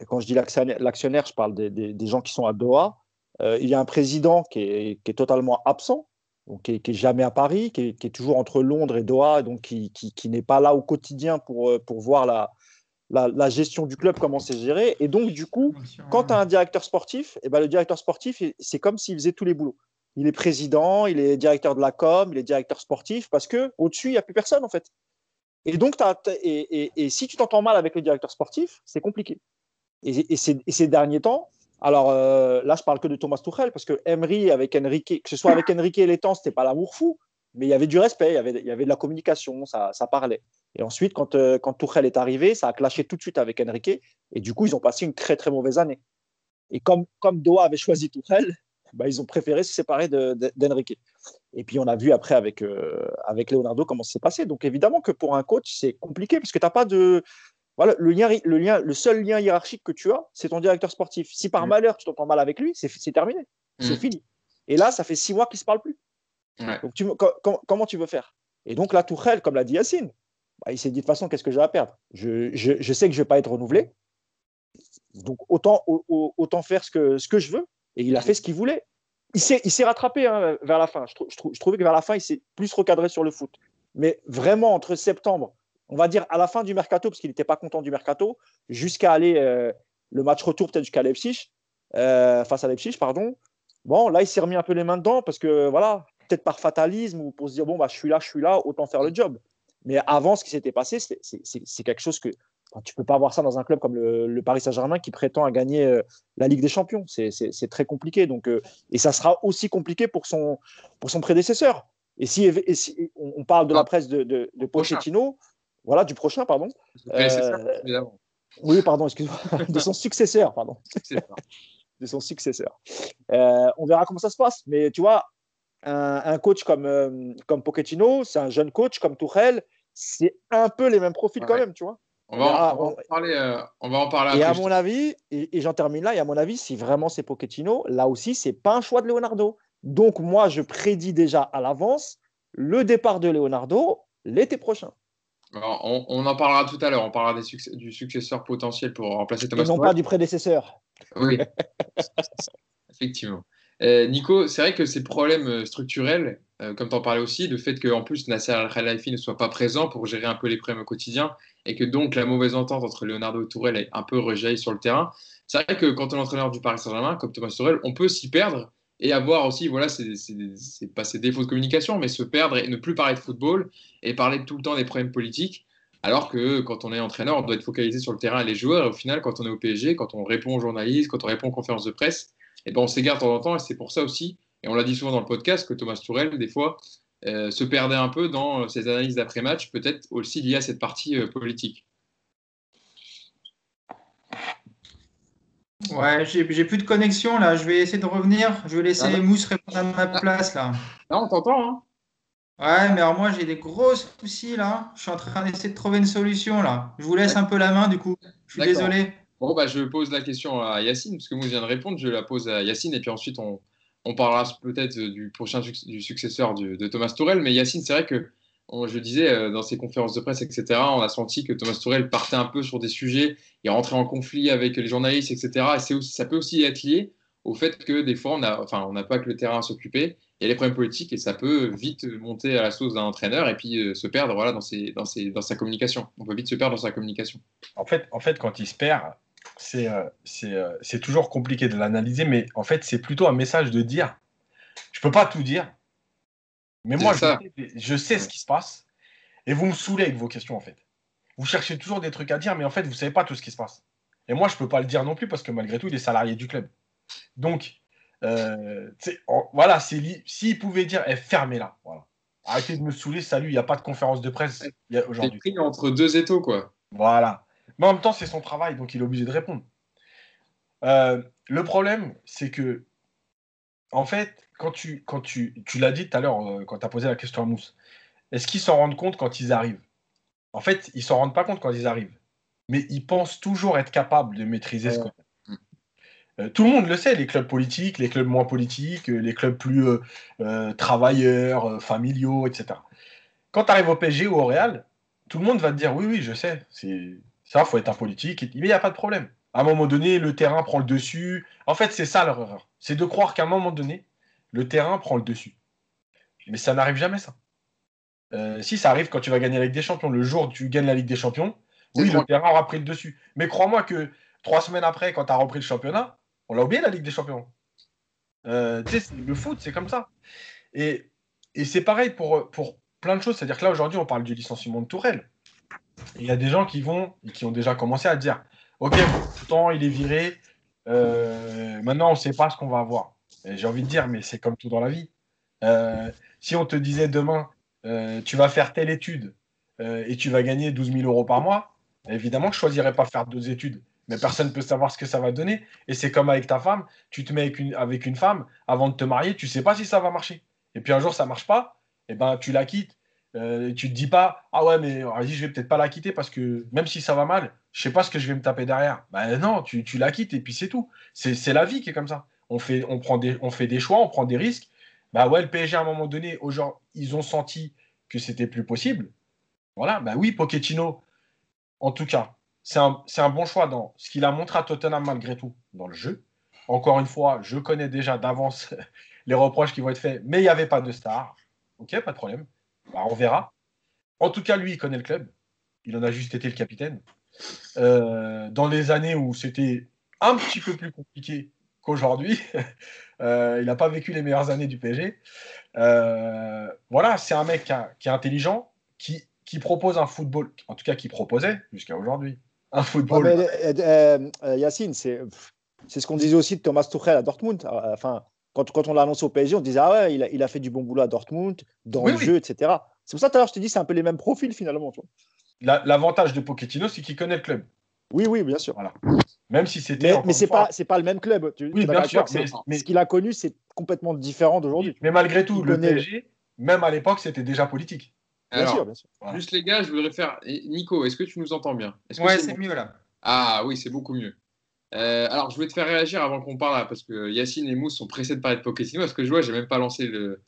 Et quand je dis l'actionnaire, je parle des, gens qui sont à Doha. Euh, il y a un président qui est, totalement absent, donc qui n'est jamais à Paris, qui est, toujours entre Londres et Doha, donc qui, n'est pas là au quotidien pour, euh, pour voir la, la, gestion du club, comment c'est géré. Et donc, du coup, quand tu as un directeur sportif, et eh ben, le directeur sportif, c'est comme s'il faisait tous les boulots il est président, il est directeur de la com, il est directeur sportif, parce que au-dessus, il n'y a plus personne en fait. Et donc, et, si tu t'entends mal avec le directeur sportif, c'est compliqué. Et, ces, derniers temps, alors euh, là, je parle que de Thomas Tuchel, parce que Emery avec Enrique, que ce soit avec Enrique et les temps, c'était pas l'amour fou, mais il y avait du respect, il y avait, il y avait de la communication, ça, parlait. Et ensuite, quand, euh, quand Tuchel est arrivé, ça a clashé tout de suite avec Enrique, et du coup, ils ont passé une très très mauvaise année. Et comme, comme Doha avait choisi Tuchel, bah, ils ont préféré se séparer d'Enrique. Et puis on a vu après avec, euh, avec Leonardo comment ça s'est passé. Donc évidemment que pour un coach, c'est compliqué parce que tu n'as pas de. Voilà, le, lien, le, lien, le seul lien hiérarchique que tu as, c'est ton directeur sportif. Si par mm. malheur tu t'entends mal avec lui, c'est terminé. C'est mm. fini. Et là, ça fait six mois qu'ils ne se parlent plus. Donc, tu, comment tu veux faire? Et donc, la Tourelle, comme l'a dit Yacine, bah, il s'est dit de toute façon, qu'est-ce que j'ai à perdre? Je, je, sais que je ne vais pas être renouvelé. Donc, autant, autant faire ce que, ce que je veux. Et il a fait ce qu'il voulait. Il s'est rattrapé hein, vers la fin. Je, je, trouvais que vers la fin, il s'est plus recadré sur le foot. Mais vraiment, entre septembre on va dire à la fin du mercato, parce qu'il n'était pas content du mercato, jusqu'à aller euh, le match retour peut-être jusqu'à Leipzig, euh, face à Leipzig, pardon. Bon, là, il s'est remis un peu les mains dedans parce que voilà, peut-être par fatalisme ou pour se dire bon bah je suis là, je suis là, autant faire le job. Mais avant, ce qui s'était passé, c'est quelque chose que tu peux pas avoir ça dans un club comme le, Paris Saint-Germain qui prétend à gagner euh, la Ligue des Champions. C'est très compliqué. Donc, et ça sera aussi compliqué pour son, pour son prédécesseur. Et si, on parle de la presse de, de, de Pochettino, voilà, du prochain, pardon. Euh, oui, pardon, excuse-moi. de son successeur, pardon. de son successeur. Euh, on verra comment ça se passe. Mais tu vois, un, coach comme, euh, comme Pochettino, c'est un jeune coach comme Tourelle, c'est un peu les mêmes profils quand même, tu vois. On va, en, parler, on va en parler Et à mon avis, et, j'en termine là, et à mon avis, si vraiment c'est Pochettino, là aussi, c'est pas un choix de Leonardo. Donc moi, je prédis déjà à l'avance le départ de Leonardo l'été prochain on, en parlera tout à l'heure. On parlera du successeur potentiel pour remplacer Thomas. Et non pas du prédécesseur. Oui, effectivement. Euh, Nico, c'est vrai que ces problèmes euh, structurels, euh, comme tu en parlais aussi, le fait qu'en plus Nasser Al-Khelaifi ne soit pas présent pour gérer un peu les problèmes au quotidien et que donc la mauvaise entente entre Leonardo et Tourelle est un peu rejaillie sur le terrain, c'est vrai que quand on est entraîneur du Paris Saint-Germain, comme Thomas Tourelle, on peut s'y perdre et avoir aussi, voilà, c'est pas ses défauts de communication, mais se perdre et ne plus parler de football et parler tout le temps des problèmes politiques. Alors que quand on est entraîneur, on doit être focalisé sur le terrain et les joueurs. Et au final, quand on est au PSG, quand on répond aux journalistes, quand on répond aux conférences de presse, et eh ben on s'égare de temps en temps. Et c'est pour ça aussi, et on l'a dit souvent dans le podcast, que Thomas Tourel, des fois, euh, se perdait un peu dans ses analyses d'après-match, peut-être aussi liées à cette partie euh, politique. Ouais, j'ai plus de connexion là. Je vais essayer de revenir. Je vais laisser ah, Mousse répondre à ma place là. Non, on t'entend. Hein ouais, mais alors moi j'ai des gros soucis là. Je suis en train d'essayer de trouver une solution là. Je vous laisse un peu la main du coup. Je suis désolé. Bon, bah, je pose la question à Yacine, parce que Mousse vient de répondre. Je la pose à Yacine et puis ensuite on, on parlera peut-être du prochain du successeur de Thomas Tourel. Mais Yacine, c'est vrai que je disais, euh, dans ses conférences de presse, etc., on a senti que Thomas Tourel partait un peu sur des sujets, il rentrait en conflit avec les journalistes, etc. Et ça peut aussi être lié au fait que des fois, on n'a enfin, pas que le terrain à s'occuper, il y a les problèmes politiques et ça peut vite monter à la sauce d'un entraîneur et puis euh, se perdre voilà, dans, dans, sa communication. On peut vite se perdre dans sa communication. En fait, en fait quand il se perd, c'est euh, c'est toujours compliqué de l'analyser, mais en fait, c'est plutôt un message de dire je ne peux pas tout dire, mais moi, je sais, ce qui se passe. Et vous me saoulez avec vos questions, en fait. Vous cherchez toujours des trucs à dire, mais en fait, vous ne savez pas tout ce qui se passe. Et moi, je ne peux pas le dire non plus parce que malgré tout, il est salarié du club. Donc, euh, voilà, s'il pouvait dire, eh, fermez-la. Voilà. Arrêtez de me saouler, salut, il n'y a pas de conférence de presse aujourd'hui. pris entre deux étaux, quoi. Voilà. Mais en même temps, c'est son travail, donc il est obligé de répondre. Euh, le problème, c'est que, en fait, quand tu, quand tu, tu l'as dit tout à l'heure, euh, quand tu as posé la question à Mousse, est-ce qu'ils s'en rendent compte quand ils arrivent? En fait, ils s'en rendent pas compte quand ils arrivent. Mais ils pensent toujours être capables de maîtriser ce qu'on euh, tout le monde le sait, les clubs politiques, les clubs moins politiques, euh, les clubs plus travailleurs, familiaux, etc. Quand tu arrives au PSG ou au Real, tout le monde va te dire oui, oui, je sais, c'est ça, faut être un politique, mais il n'y a pas de problème. À un moment donné, le terrain prend le dessus. En fait, c'est ça leur erreur. C'est de croire qu'à un moment donné, le terrain prend le dessus. Mais ça n'arrive jamais, ça. Euh, si, ça arrive quand tu vas gagner la Ligue des Champions. Le jour où tu gagnes la Ligue des Champions, oui, le terrain aura pris le dessus. Mais crois-moi que trois semaines après, quand tu as repris le championnat, on l'a oublié la Ligue des Champions. Euh, le foot, c'est comme ça. Et, c'est pareil pour, pour plein de choses. C'est-à-dire que là, aujourd'hui, on parle du licenciement de Tourelle. Il y a des gens qui vont et qui ont déjà commencé à dire Ok, pourtant, il est viré. Euh, maintenant, on ne sait pas ce qu'on va avoir. J'ai envie de dire, mais c'est comme tout dans la vie. Euh, si on te disait demain, euh, tu vas faire telle étude et tu vas gagner 12 000 euros par mois, évidemment, je ne choisirais pas faire deux études. Mais personne ne peut savoir ce que ça va donner. Et c'est comme avec ta femme, tu te mets avec une, avec une femme, avant de te marier, tu ne sais pas si ça va marcher. Et puis un jour, ça ne marche pas, et ben tu la quittes. Euh, tu te dis pas, ah ouais, mais vas-y, je vais peut-être pas la quitter parce que même si ça va mal, je sais pas ce que je vais me taper derrière. Ben non, tu, tu la quittes et puis c'est tout. C'est la vie qui est comme ça. On fait, des, choix, on prend des risques. Bah ouais, le PSG à un moment donné, ils ont senti que c'était plus possible. Voilà, bah oui, Pochettino, en tout cas, c'est un, un, bon choix dans ce qu'il a montré à Tottenham malgré tout dans le jeu. Encore une fois, je connais déjà d'avance les reproches qui vont être faits, mais il n'y avait pas de star. Ok, pas de problème. Bah, on verra. En tout cas, lui, il connaît le club. Il en a juste été le capitaine. Euh, dans les années où c'était un petit peu plus compliqué qu'aujourd'hui, euh, il n'a pas vécu les meilleures années du PSG. Euh, voilà, c'est un mec qui, est intelligent, qui, propose un football, en tout cas qui proposait jusqu'à aujourd'hui, un football. Yacine, c'est ce qu'on disait aussi de Thomas Tuchel à Dortmund. Enfin, quand, quand on l'a annoncé au PSG, on disait Ah ouais, il a, il a, fait du bon boulot à Dortmund, dans le jeu, etc. C'est pour ça, tout à l'heure, je te dis, c'est un peu les mêmes profils finalement. L'avantage de Pochettino, c'est qu'il connaît le club. Oui, oui, bien sûr. Voilà. Même si c'était. Mais, mais c'est pas, c'est pas le même club. Tu, oui, bien sûr. Mais, ce qu'il a connu, c'est complètement différent d'aujourd'hui. Mais malgré tout, le PSG, même à l'époque, c'était déjà politique. bien sûr, bien sûr. Juste les gars, je voudrais faire. Nico, est-ce que tu nous entends bien? Ouais, c'est mieux là. Ah oui, c'est beaucoup mieux. Euh, alors, je voulais te faire réagir avant qu'on parle, parce que Yacine et Mousse sont pressés de parler de Pochettino. Parce que je vois, j'ai même pas lancé le,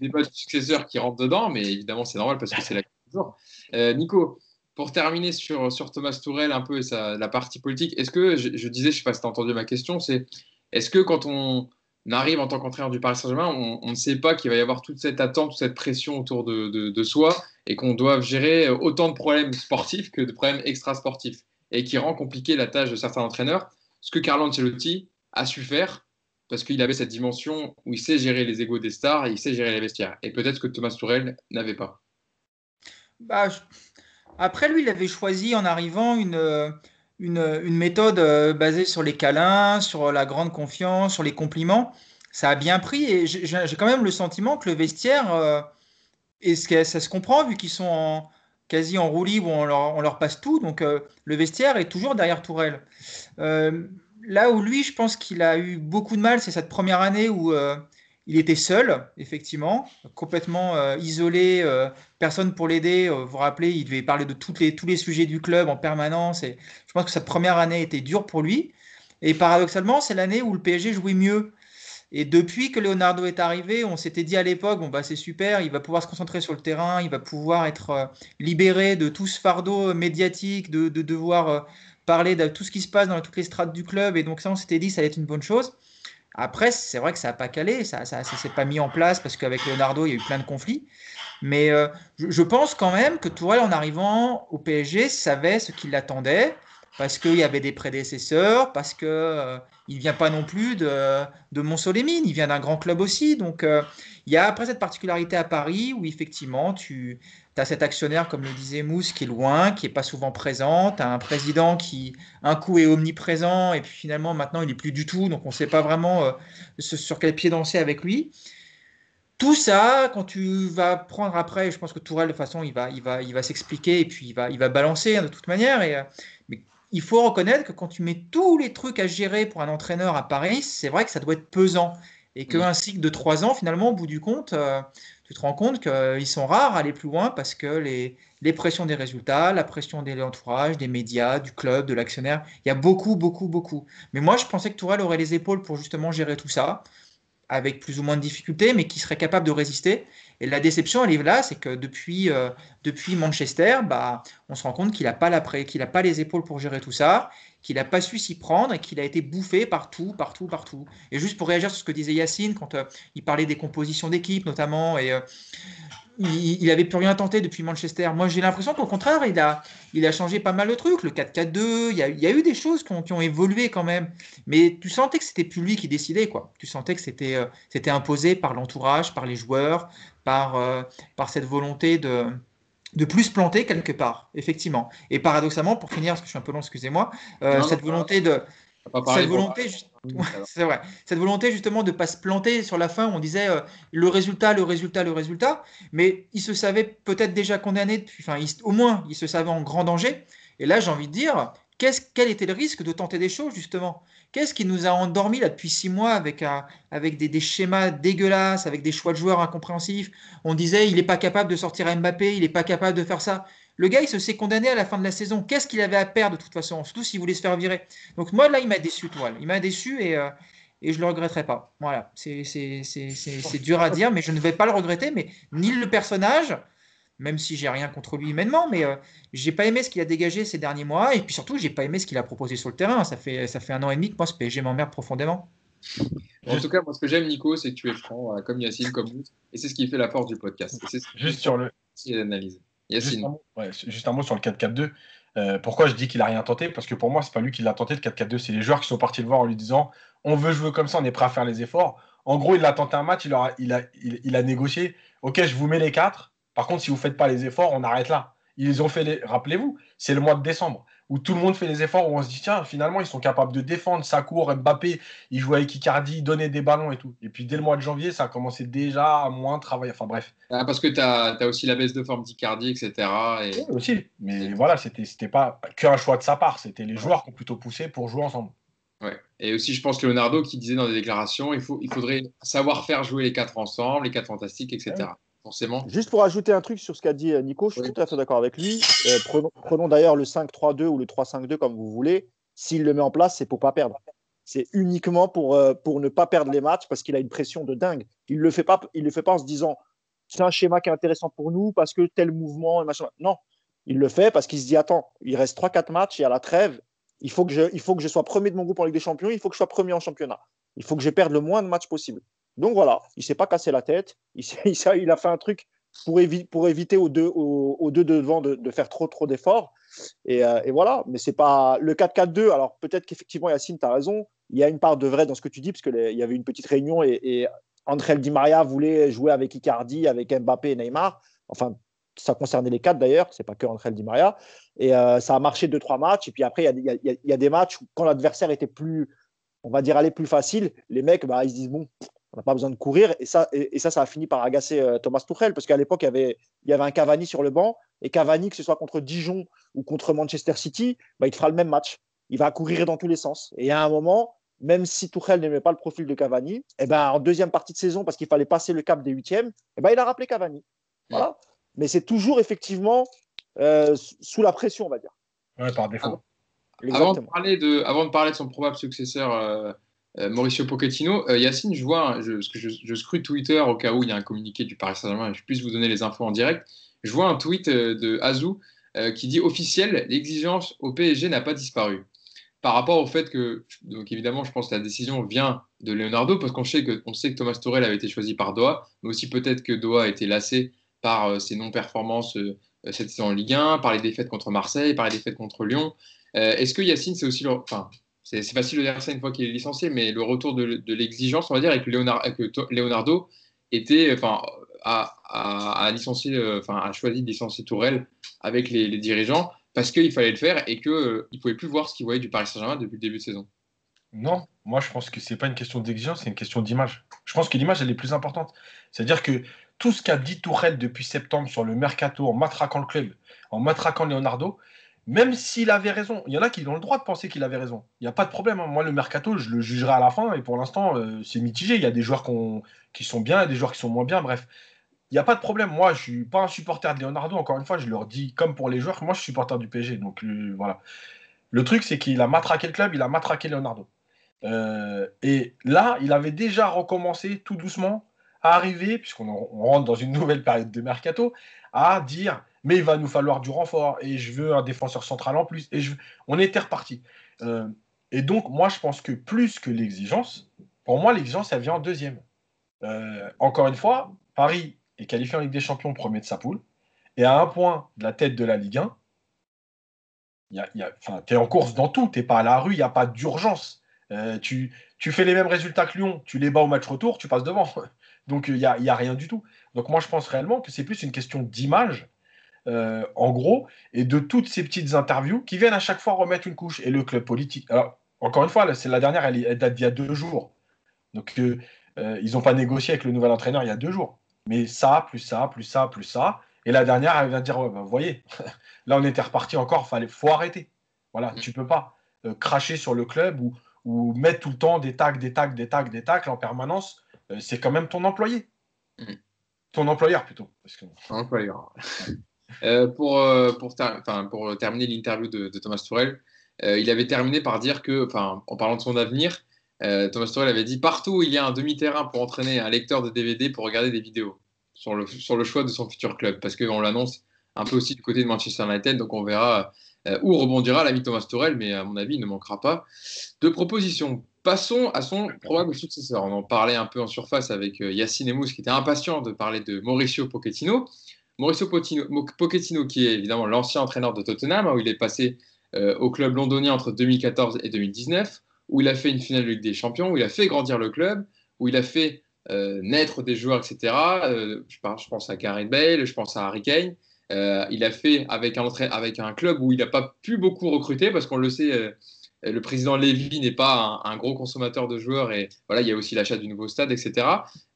débat du successeur qui rentre dedans, mais évidemment, c'est normal parce que c'est la jour. Euh, Nico, pour terminer sur, sur Thomas Tourel un peu et la partie politique, est-ce que, je, disais, je sais pas si tu as entendu ma question, c'est est-ce que quand on arrive en tant qu'entraîneur du Paris Saint-Germain, on, ne sait pas qu'il va y avoir toute cette attente, toute cette pression autour de, de soi et qu'on doit gérer autant de problèmes sportifs que de problèmes extra-sportifs et qui rend compliqué la tâche de certains entraîneurs? Ce que Carlo Ancelotti a su faire parce qu'il avait cette dimension où il sait gérer les égaux des stars et il sait gérer les vestiaires. Et peut-être que Thomas Tourel n'avait pas. Bah, Après, lui, il avait choisi en arrivant une, une, méthode euh, basée sur les câlins, sur la grande confiance, sur les compliments. Ça a bien pris et j'ai quand même le sentiment que le vestiaire, euh, et ça se comprend vu qu'ils sont quasi en roue libre, on leur, passe tout. Donc euh, le vestiaire est toujours derrière Tourelle. Euh, là où lui, je pense qu'il a eu beaucoup de mal, c'est cette première année où euh, il était seul, effectivement, complètement isolé, personne pour l'aider. vous vous rappelez, il devait parler de tous les sujets du club en permanence. Et je pense que cette première année était dure pour lui. Et paradoxalement, c'est l'année où le PSG jouait mieux. Et depuis que Leonardo est arrivé, on s'était dit à l'époque, bon bah c'est super, il va pouvoir se concentrer sur le terrain, il va pouvoir être libéré de tout ce fardeau médiatique, de, de devoir parler de tout ce qui se passe dans toutes les strates du club. Et donc, ça, on s'était dit, ça allait être une bonne chose. Après, c'est vrai que ça n'a pas calé, ça ne s'est pas mis en place parce qu'avec Leonardo, il y a eu plein de conflits. Mais euh, je, pense quand même que Tourelle, en arrivant au PSG, savait ce qui l'attendait parce qu'il y avait des prédécesseurs, parce qu'il euh, il vient pas non plus de, de Montsolémine, il vient d'un grand club aussi. Donc, euh, il y a après cette particularité à Paris où effectivement, tu, as cet actionnaire, comme le disait Mousse, qui est loin, qui n'est pas souvent présent. Tu as un président qui, un coup, est omniprésent, et puis finalement, maintenant, il n'est plus du tout. Donc, on ne sait pas vraiment euh, sur quel pied danser avec lui. Tout ça, quand tu vas prendre après, je pense que Tourelle, de toute façon, il va, il va, il va s'expliquer, et puis il va, il va balancer hein, de toute manière. Et, euh, il faut reconnaître que quand tu mets tous les trucs à gérer pour un entraîneur à Paris, c'est vrai que ça doit être pesant. Et qu'un cycle de trois ans, finalement, au bout du compte, euh, tu te rends compte qu'ils sont rares à aller plus loin parce que les, les pressions des résultats, la pression de l'entourage, des médias, du club, de l'actionnaire, il y a beaucoup, beaucoup, beaucoup. Mais moi, je pensais que Tourelle aurait les épaules pour justement gérer tout ça, avec plus ou moins de difficultés, mais qui serait capable de résister. Et la déception, est là, c'est que depuis, euh, depuis Manchester, bah, on se rend compte qu'il n'a pas, qu'il pas les épaules pour gérer tout ça qu'il n'a pas su s'y prendre et qu'il a été bouffé partout, partout, partout. Et juste pour réagir sur ce que disait Yacine, quand euh, il parlait des compositions d'équipe notamment, et euh, il n'avait plus rien tenté depuis Manchester. Moi, j'ai l'impression qu'au contraire, il a, il a changé pas mal de trucs. Le 4-4-2, il y a, il y a eu des choses qui ont, qui ont, évolué quand même. Mais tu sentais que c'était plus lui qui décidait. Quoi. Tu sentais que c'était euh, c'était imposé par l'entourage, par les joueurs, par, par cette volonté de de plus planter quelque part, effectivement. Et paradoxalement, pour finir, parce que je suis un peu long, excusez-moi, euh, cette volonté de cette volonté, c'est vrai, cette volonté justement de pas se planter sur la fin, on disait euh, le résultat, le résultat, le résultat, mais il se savait peut-être déjà condamné, enfin, au moins il se savait en grand danger. Et là, j'ai envie de dire, quel était le risque de tenter des choses, justement? Qu'est-ce qui nous a endormis là depuis six mois avec, avec des, schémas dégueulasses, avec des choix de joueurs incompréhensifs? On disait il n'est pas capable de sortir à Mbappé, il n'est pas capable de faire ça. Le gars, il se s'est condamné à la fin de la saison. Qu'est-ce qu'il avait à perdre de toute façon? Surtout s'il voulait se faire virer. Donc moi, là, il m'a déçu, toi. Il m'a déçu et, euh, et je ne le regretterai pas. Voilà, c'est dur à dire, mais je ne vais pas le regretter. Mais ni le personnage, même si j'ai rien contre lui humainement, mais euh, j'ai pas aimé ce qu'il a dégagé ces derniers mois, et puis surtout, j'ai pas aimé ce qu'il a proposé sur le terrain. Ça fait, ça fait un an et demi que moi, ce PSG m'emmerde profondément. En tout cas, moi, ce que j'aime, Nico, c'est que tu es franc, euh, comme Yacine, comme nous, et c'est ce qui fait la force du podcast. Juste sur le. Juste un, mot, juste un mot sur le 4-4-2. Euh, pourquoi je dis qu'il a rien tenté? Parce que pour moi, c'est pas lui qui l'a tenté le 4-4-2, c'est les joueurs qui sont partis le voir en lui disant on veut jouer comme ça, on est prêt à faire les efforts. En gros, il a tenté un match, il a, il a, il a négocié ok, je vous mets les quatre, par contre, si vous ne faites pas les efforts, on arrête là. Ils ont fait les... Rappelez-vous, c'est le mois de décembre où tout le monde fait les efforts, où on se dit, tiens, finalement, ils sont capables de défendre, ça court, Mbappé, il jouait avec Icardi, donnait des ballons et tout. Et puis dès le mois de janvier, ça a commencé déjà à moins travailler. Enfin bref. Ah, parce que tu as, aussi la baisse de forme d'Icardi, etc. Et... Oui, aussi. Mais voilà, c'était pas qu'un choix de sa part, c'était les joueurs qui ont plutôt poussé pour jouer ensemble. Ouais. Et aussi, je pense Leonardo qui disait dans des déclarations, il, faut, il faudrait savoir faire jouer les quatre ensemble, les quatre fantastiques, etc forcément. Juste pour ajouter un truc sur ce qu'a dit euh, Nico, je suis tout à fait d'accord avec lui. Euh, prenons, d'ailleurs le 5-3-2 ou le 3-5-2 comme vous voulez. S'il le met en place, c'est pour pas perdre. C'est uniquement pour, euh, pour ne pas perdre les matchs parce qu'il a une pression de dingue. Il ne le, fait pas, il le fait pas en se disant c'est un schéma qui est intéressant pour nous parce que tel mouvement, machin. Non, il le fait parce qu'il se dit attends, il reste 3-4 matchs et à la trêve, il faut, que je, il faut que je sois premier de mon groupe en Ligue des Champions, il faut que je sois premier en championnat. Il faut que je perde le moins de matchs possible. Donc voilà, il s'est pas cassé la tête. Il, a fait un truc pour, éviter aux deux, devant de, faire trop trop d'efforts. Et, euh, voilà, mais c'est pas le 4-4-2. Alors peut-être qu'effectivement, Yacine, tu as raison. Il y a une part de vrai dans ce que tu dis, parce qu'il y avait une petite réunion et, et André Di Maria voulait jouer avec Icardi, avec Mbappé et Neymar. Enfin, ça concernait les quatre d'ailleurs, c'est pas que André Di Maria. Et euh, ça a marché deux, trois matchs. Et puis après, il y a, des matchs où, quand l'adversaire était plus, on va dire, aller plus facile, les mecs, bah, ils se disent, bon, on n'a pas besoin de courir. Et ça, et, ça, ça a fini par agacer euh, Thomas Tuchel, parce qu'à l'époque, il y, avait, il y avait un Cavani sur le banc. Et Cavani, que ce soit contre Dijon ou contre Manchester City, bah, il te fera le même match. Il va courir dans tous les sens. Et à un moment, même si Tuchel n'aimait pas le profil de Cavani, et eh ben, en deuxième partie de saison, parce qu'il fallait passer le cap des huitièmes, et eh ben, il a rappelé Cavani. Voilà. Mais c'est toujours effectivement euh, sous la pression, on va dire. Ouais, par défaut. Avant, de parler de, avant de parler de son probable successeur, euh, Mauricio Pochettino. Euh, Yacine, je vois, je, scrute Twitter au cas où il y a un communiqué du Paris Saint-Germain et je puisse vous donner les infos en direct. Je vois un tweet euh, de Azou qui dit officiel, l'exigence au PSG n'a pas disparu. Par rapport au fait que, donc évidemment, je pense que la décision vient de Leonardo parce qu'on sait que, on sait que Thomas Torel avait été choisi par Doha, mais aussi peut-être que Doha a été lassé par ses non-performances cette saison en Ligue 1, par les défaites contre Marseille, par les défaites contre Lyon. Est-ce que Yacine, c'est aussi, enfin, c'est facile de dire ça une fois qu'il est licencié, mais le retour de, l'exigence, on va dire, avec que, Leonardo était, enfin, a, licencié, enfin, a choisi de licencier Tourelle avec les, dirigeants parce qu'il fallait le faire et qu'il euh, ne pouvait plus voir ce qu'il voyait du Paris Saint-Germain depuis le début de saison. Non, moi je pense que ce n'est pas une question d'exigence, c'est une question d'image. Je pense que l'image, elle est plus importante. C'est-à-dire que tout ce qu'a dit Tourelle depuis septembre sur le mercato, en matraquant le club, en matraquant Leonardo, même s'il avait raison, il y en a qui ont le droit de penser qu'il avait raison. Il n'y a pas de problème. Hein. Moi, le mercato, je le jugerai à la fin. Et pour l'instant, euh, c'est mitigé. Il y a des joueurs qui sont bien et des joueurs qui sont moins bien. Bref, il n'y a pas de problème. Moi, je ne suis pas un supporter de Leonardo. Encore une fois, je leur dis, comme pour les joueurs, moi, je suis supporter du PSG. Donc, euh, voilà. Le truc, c'est qu'il a matraqué le club, il a matraqué Leonardo. Euh, et là, il avait déjà recommencé tout doucement à arriver, puisqu'on rentre dans une nouvelle période de mercato, à dire mais il va nous falloir du renfort et je veux un défenseur central en plus. Et je... on était reparti. Euh, et donc, moi, je pense que plus que l'exigence, pour moi, l'exigence, elle vient en deuxième. Euh, encore une fois, Paris est qualifié en Ligue des Champions premier de sa poule et à un point de la tête de la Ligue 1. Tu es en course dans tout, tu pas à la rue, il n'y a pas d'urgence. Euh, tu, tu, fais les mêmes résultats que Lyon, tu les bats au match retour, tu passes devant. Donc il n'y a, y a, rien du tout. Donc moi je pense réellement que c'est plus une question d'image euh, en gros, et de toutes ces petites interviews qui viennent à chaque fois remettre une couche. Et le club politique. Alors, encore une fois, c'est la dernière, elle, date d'il y a deux jours. Donc, euh, euh, ils n'ont pas négocié avec le nouvel entraîneur il y a deux jours. Mais ça, plus ça, plus ça, plus ça. Et la dernière, elle vient dire, bah, vous voyez, là, on était reparti encore, il faut arrêter. Voilà, mm. tu peux pas cracher sur le club ou, ou, mettre tout le temps des tacs, des tacs, des tacs, des tacs en permanence. C'est quand même ton employé. Mm. Ton employeur plutôt. Parce que... employeur. Pour, pour, pour, terminer l'interview de, Thomas Tourel, il avait terminé par dire que, en parlant de son avenir, Thomas Tourel avait dit partout il y a un demi-terrain pour entraîner un lecteur de DVD pour regarder des vidéos sur le, choix de son futur club. Parce qu'on l'annonce un peu aussi du côté de Manchester United. Donc on verra euh, où rebondira l'ami Thomas Torel, mais à mon avis, il ne manquera pas de propositions. Passons à son probable successeur. On en parlait un peu en surface avec euh, Yacine Emous, qui était impatient de parler de Mauricio Pochettino. Mauricio Pochettino, qui est évidemment l'ancien entraîneur de Tottenham, où il est passé euh, au club londonien entre 2014 et 2019, où il a fait une finale de Ligue des Champions, où il a fait grandir le club, où il a fait naître des joueurs, etc. je, pense à Gareth Bale, je pense à Harry Kane. Euh, il a fait avec un, avec un club où il n'a pas pu beaucoup recruter parce qu'on le sait, euh, le président Lévy n'est pas un, gros consommateur de joueurs et voilà, il y a aussi l'achat du nouveau stade, etc.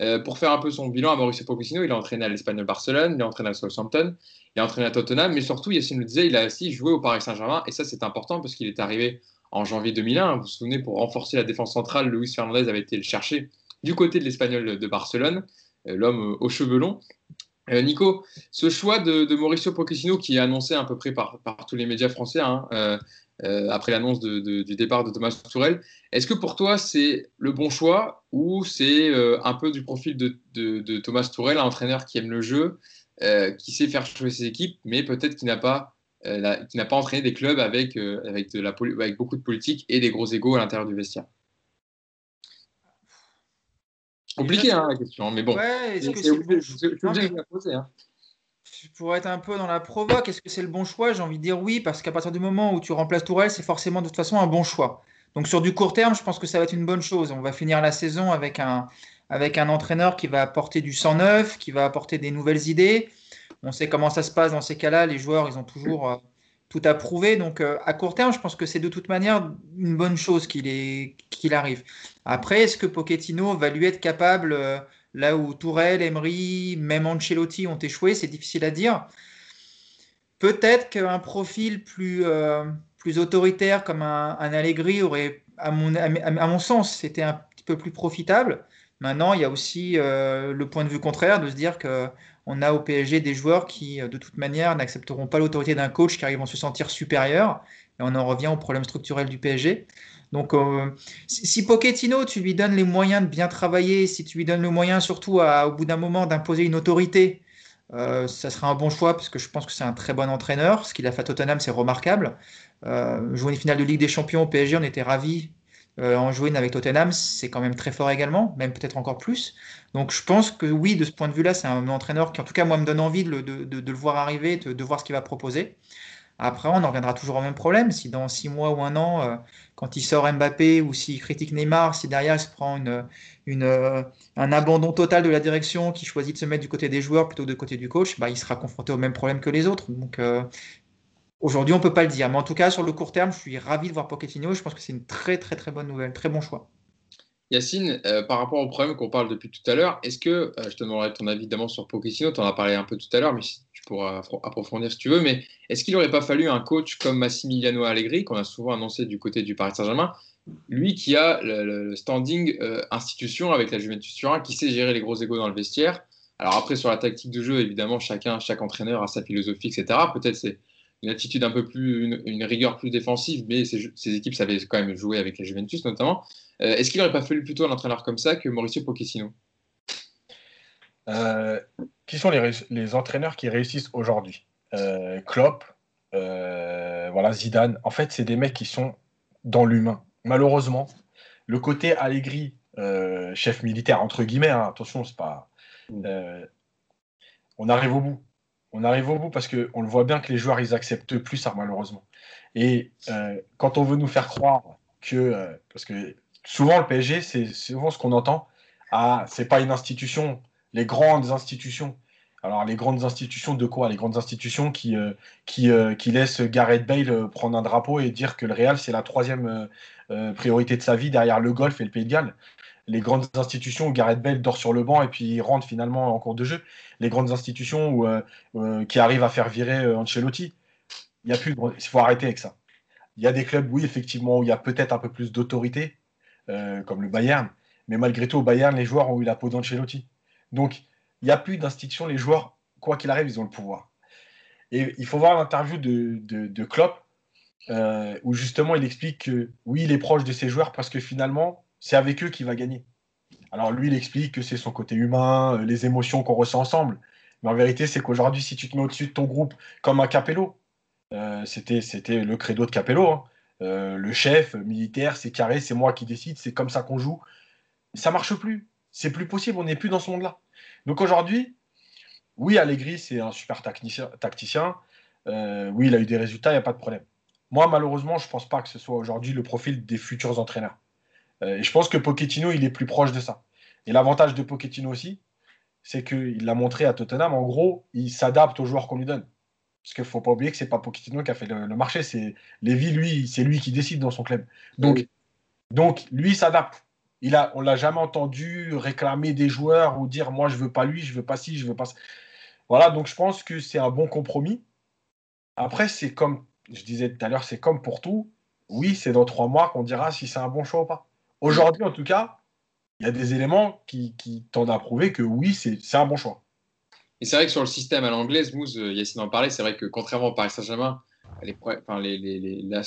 Euh, pour faire un peu son bilan à Mauricio Pochettino, il a entraîné à l'Espagnol Barcelone, il a entraîné à Southampton, il a entraîné à Tottenham, mais surtout, Yacine le disait, il a aussi joué au Paris Saint-Germain et ça c'est important parce qu'il est arrivé en janvier 2001. Vous vous souvenez, pour renforcer la défense centrale, Luis Fernandez avait été le chercher du côté de l'Espagnol de Barcelone, l'homme aux cheveux longs. Euh, Nico, ce choix de, Mauricio Pochettino qui est annoncé à peu près par, tous les médias français hein, euh, euh, après l'annonce du départ de Thomas Tourel, est-ce que pour toi c'est le bon choix ou c'est un peu du profil de, Thomas Tourel, un entraîneur qui aime le jeu, qui sait faire jouer ses équipes, mais peut-être qui n'a pas qui n'a pas entraîné des clubs avec, avec, de la, avec beaucoup de politique et des gros égaux à l'intérieur du vestiaire? Compliqué hein, la question, mais bon. Ouais, est-ce que c'est obligé, de la poser. Hein. Pour être un peu dans la provoque, est-ce que c'est le bon choix? J'ai envie de dire oui, parce qu'à partir du moment où tu remplaces Tourelle, c'est forcément de toute façon un bon choix. Donc sur du court terme, je pense que ça va être une bonne chose. On va finir la saison avec un, avec un entraîneur qui va apporter du sang neuf, qui va apporter des nouvelles idées. On sait comment ça se passe dans ces cas-là. Les joueurs, ils ont toujours euh, tout à prouver. Donc, euh, à court terme, je pense que c'est de toute manière une bonne chose qu'il arrive. Après, est-ce que Pochettino va lui être capable, euh, là où Tourelle, Emery, même Ancelotti ont échoué, c'est difficile à dire. Peut-être qu'un profil plus, euh, plus autoritaire comme un, Allegri aurait, à mon, à, mon sens, c'était un petit peu plus profitable. Maintenant, il y a aussi le point de vue contraire de se dire que on a au PSG des joueurs qui, euh, de toute manière, n'accepteront pas l'autorité d'un coach car ils vont se sentir supérieurs. Et on en revient au problème structurel du PSG. Donc, euh, si Pochettino, tu lui donnes les moyens de bien travailler, si tu lui donnes le moyen surtout au bout d'un moment d'imposer une autorité, euh, ça sera un bon choix parce que je pense que c'est un très bon entraîneur. Ce qu'il a fait à Tottenham, c'est remarquable. jouer une finale de Ligue des Champions au PSG, on était ravis euh, en jouer avec Tottenham, c'est quand même très fort également, même peut-être encore plus. Donc je pense que oui, de ce point de vue-là, c'est un entraîneur qui, en tout cas, moi, me donne envie de, le voir arriver, de, voir ce qu'il va proposer. Après, on en reviendra toujours au même problème. Si dans six mois ou un an, euh, quand il sort Mbappé ou s'il critique Neymar, si derrière il se prend une, euh, un abandon total de la direction, qui choisit de se mettre du côté des joueurs plutôt que du côté du coach, bah, il sera confronté au même problème que les autres. Donc Aujourd'hui, on ne peut pas le dire. Mais en tout cas, sur le court terme, je suis ravi de voir Pochettino. Je pense que c'est une très, très, très bonne nouvelle. Très bon choix. Yacine, euh, par rapport au problème qu'on parle depuis tout à l'heure, est-ce que, euh, je te demanderai ton avis évidemment sur Pochettino, tu en as parlé un peu tout à l'heure, mais pourras approfondir si tu veux, mais est-ce qu'il n'aurait pas fallu un coach comme Massimiliano Allegri, qu'on a souvent annoncé du côté du Paris Saint-Germain, lui qui a le, standing euh, institution avec la Juventus Turin, qui sait gérer les gros égos dans le vestiaire? Alors après, sur la tactique de jeu, évidemment, chacun, chaque entraîneur a sa philosophie, etc. Peut-être c'est une attitude un peu plus, une, rigueur plus défensive, mais ces, équipes savaient quand même jouer avec la Juventus notamment. Euh, est-ce qu'il n'aurait pas fallu plutôt un entraîneur comme ça que Mauricio Pochettino? Euh, Qui sont les, entraîneurs qui réussissent aujourd'hui? Euh, Klopp, voilà Zidane. En fait, c'est des mecs qui sont dans l'humain. Malheureusement, le côté Allegri, chef militaire entre guillemets, hein, attention, c'est pas. Mm. on arrive au bout on arrive au bout parce qu'on le voit bien que les joueurs, ils acceptent plus ça, malheureusement. Et euh, quand on veut nous faire croire que. Euh, parce que souvent, le PSG, c'est souvent ce qu'on entend. Ah, c'est pas une institution. Les grandes institutions. Alors, les grandes institutions de quoi? Les grandes institutions qui, euh, qui, laissent Gareth Bale prendre un drapeau et dire que le Real, c'est la troisième priorité de sa vie derrière le golf et le Pays de Galles les grandes institutions où Gareth Bale dort sur le banc et puis il rentre finalement en cours de jeu. Les grandes institutions euh, euh, qui arrivent à faire virer euh, Ancelotti. Il y a Il faut arrêter avec ça. il y a des clubs, oui, effectivement, où il y a peut-être un peu plus d'autorité, euh, comme le Bayern. Mais malgré tout, au Bayern, les joueurs ont eu la peau d'Ancelotti. Donc, il n'y a plus d'institution. Les joueurs, quoi qu'il arrive, ils ont le pouvoir. Et il faut voir l'interview de, Klopp, euh, où justement il explique que oui, il est proche de ses joueurs parce que finalement, c'est avec eux qu'il va gagner. Alors lui, il explique que c'est son côté humain, euh, les émotions qu'on ressent ensemble. Mais en vérité, c'est qu'aujourd'hui, si tu te mets au-dessus de ton groupe comme un Capello, euh, c'était, c'était le credo de Capello, hein. le chef militaire, c'est carré, c'est moi qui décide, c'est comme ça qu'on joue. Ça marche plus. C'est plus possible, on n'est plus dans ce monde-là. Donc aujourd'hui, oui, Allegri, c'est un super tacticien. Euh, oui, il a eu des résultats, il n'y a pas de problème. Moi, malheureusement, je ne pense pas que ce soit aujourd'hui le profil des futurs entraîneurs. Euh, et je pense que Pochettino, il est plus proche de ça. Et l'avantage de Pochettino aussi, c'est qu'il l'a montré à Tottenham. En gros, il s'adapte aux joueurs qu'on lui donne. Parce qu'il ne faut pas oublier que ce n'est pas Pochettino qui a fait le, marché, c'est Lévy, lui, c'est lui qui décide dans son club. Donc, donc lui, il s'adapte. Il a, on l'a jamais entendu réclamer des joueurs ou dire moi je veux pas lui, je veux pas ci, je veux pas ça. Voilà, donc je pense que c'est un bon compromis. Après, c'est comme je disais tout à l'heure, c'est comme pour tout. Oui, c'est dans trois mois qu'on dira si c'est un bon choix ou pas. Aujourd'hui, en tout cas, il y a des éléments qui, tendent à prouver que oui, c'est un bon choix. Et c'est vrai que sur le système à l'anglaise, Mousse, euh, Yacine en parlait, c'est vrai que contrairement au Paris Saint-Germain, les, enfin, les, les, la,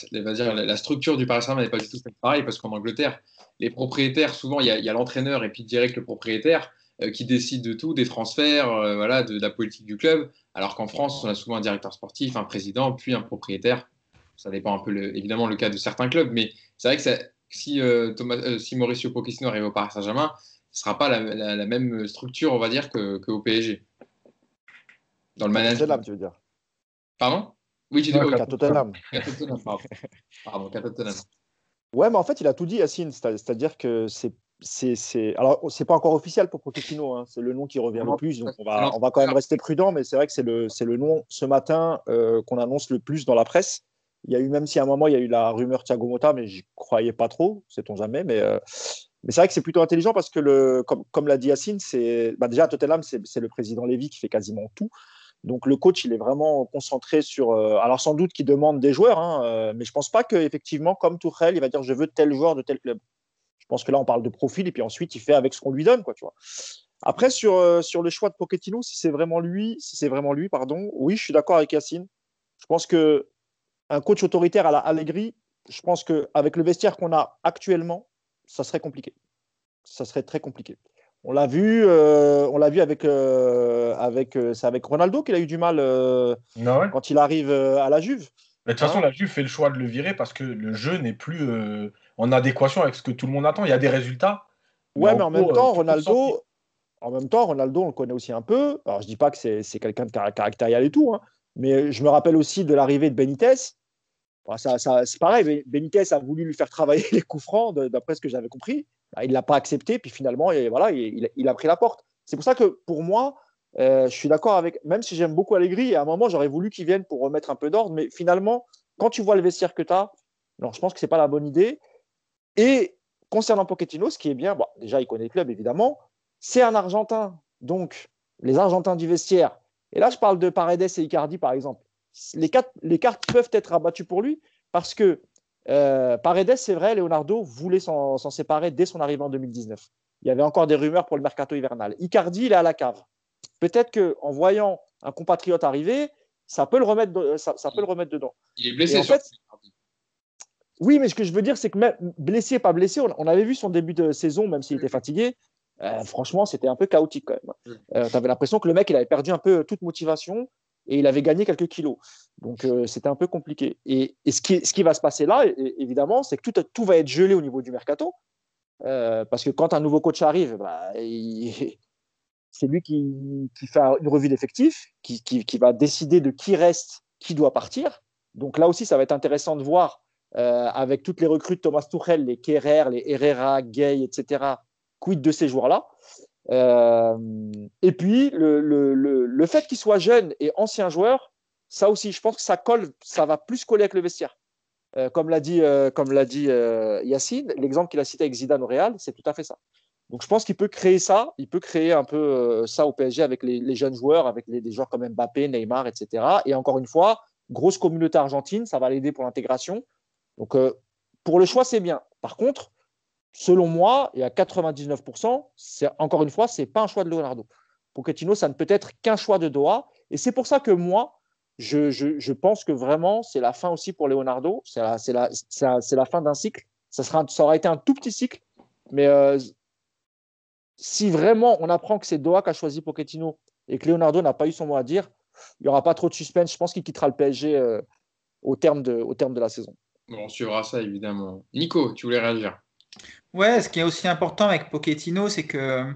la, structure du Paris Saint-Germain n'est pas du tout pareil parce qu'en Angleterre, les propriétaires, souvent, il y a, l'entraîneur et puis direct le propriétaire. Euh, qui décide de tout, des transferts, euh, voilà, de, la politique du club. Alors qu'en France, on a souvent un directeur sportif, un président, puis un propriétaire. Ça dépend un peu, évidemment, le cas de certains clubs, mais c'est vrai que si, euh, Thomas, si Mauricio Pochettino arrive au Paris Saint-Germain, ce ne sera pas la, même structure, on va dire, qu'au que PSG. Dans le management. Tottenham, tu veux dire? Pardon? Oui, j'ai dit Tottenham. Pardon, pardon Tottenham. Ouais, mais en fait, il a tout dit, Yacine. C'est-à-dire que c'est c'est alors c'est pas encore officiel pour Pochettino, hein. c'est le nom qui revient le plus, donc on va, on va quand même rester prudent, mais c'est vrai que c'est le, le nom ce matin euh, qu'on annonce le plus dans la presse. Il y a eu même si à un moment il y a eu la rumeur Thiago Motta, mais je croyais pas trop, sait-on jamais, mais euh, mais c'est vrai que c'est plutôt intelligent parce que le comme, comme l'a dit Yacine, c'est bah déjà à Tottenham c'est le président Lévy qui fait quasiment tout. Donc le coach, il est vraiment concentré sur. Euh, alors sans doute qu'il demande des joueurs, hein, mais je pense pas qu'effectivement, comme Tourelle, il va dire je veux tel joueur de tel club. Je pense que là, on parle de profil et puis ensuite, il fait avec ce qu'on lui donne, quoi, tu vois. Après, sur, euh, sur le choix de Pochettino, si c'est vraiment lui, si c'est vraiment lui, pardon, oui, je suis d'accord avec Yacine. Je pense que un coach autoritaire à la Allegri, je pense qu'avec le vestiaire qu'on a actuellement, ça serait compliqué. Ça serait très compliqué. On l'a vu, euh, on l'a vu avec, euh, avec, c'est avec Ronaldo qu'il a eu du mal ah quand il arrive à la Juve. de toute façon, hein la Juve fait le choix de le virer parce que le jeu n'est plus en adéquation avec ce que tout le monde attend. Il y a des résultats. Ouais, mais, en, même temps, euh, Ronaldo, en même temps, Ronaldo, on le connaît aussi un peu. Alors, je dis pas que c'est quelqu'un de caractériel et tout, hein, mais je me rappelle aussi de l'arrivée de Benitez. ça, c'est pareil, Benitez a voulu lui faire travailler les coups francs, d'après ce que j'avais compris. Bah, il ne l'a pas accepté, puis finalement, voilà, il, a pris la porte. C'est pour ça que pour moi, euh, je suis d'accord avec, même si j'aime beaucoup Allegri, à un moment, j'aurais voulu qu'il vienne pour remettre un peu d'ordre, mais finalement, quand tu vois le vestiaire que tu as, alors je pense que ce n'est pas la bonne idée. Et concernant Pochettino, ce qui est bien, bon, déjà, il connaît le club, évidemment. C'est un Argentin. Donc, les Argentins du vestiaire. Et là, je parle de Paredes et Icardi, par exemple. Les, les cartes peuvent être abattues pour lui parce que euh, Paredes, c'est vrai, Leonardo voulait s'en séparer dès son arrivée en 2019. Il y avait encore des rumeurs pour le mercato hivernal. Icardi, il est à la cave. Peut-être qu'en voyant un compatriote arriver, ça peut le remettre, ça, peut le remettre dedans. Il est blessé. en fait, oui, mais ce que je veux dire, c'est que même blessé, pas blessé, on, avait vu son début de saison, même s'il était fatigué. Euh, franchement, c'était un peu chaotique quand même. Euh, tu avais l'impression que le mec, il avait perdu un peu toute motivation et il avait gagné quelques kilos. Donc, euh, c'était un peu compliqué. Et, ce, qui, va se passer là, évidemment, c'est que tout, va être gelé au niveau du mercato. parce que quand un nouveau coach arrive, bah, c'est lui qui, fait une revue d'effectifs, qui, qui, va décider de qui reste, qui doit partir. Donc là aussi, ça va être intéressant de voir euh, avec toutes les recrues de Thomas Tuchel, les Kerrer, les Herrera, Gay, etc. Quid de ces joueurs-là euh, Et puis, le, le, le, fait qu'il soit jeune et ancien joueur, ça aussi, je pense que ça colle, ça va plus coller avec le vestiaire. Euh, comme l'a dit, comme l'a dit Yacine, l'exemple qu'il a cité avec Zidane au Real, c'est tout à fait ça. Donc je pense qu'il peut créer ça, il peut créer un peu ça au PSG avec les, jeunes joueurs, avec des joueurs comme Mbappé, Neymar, etc. Et encore une fois, grosse communauté argentine, ça va l'aider pour l'intégration. Donc, pour le choix, c'est bien. Par contre, selon moi, et à 99%, c'est encore une fois, c'est pas un choix de Leonardo. Pochettino, ça ne peut être qu'un choix de Doha. Et c'est pour ça que moi, je, pense que vraiment, c'est la fin aussi pour Leonardo. C'est la, fin d'un cycle. Ça, sera, ça aura été un tout petit cycle. Mais euh, si vraiment on apprend que c'est Doha qui a choisi Pochettino et que Leonardo n'a pas eu son mot à dire, il n'y aura pas trop de suspense. Je pense qu'il quittera le PSG euh, au terme de la saison. on suivra ça évidemment. Nico, tu voulais réagir? Ouais, ce qui est aussi important avec Pochettino, c'est que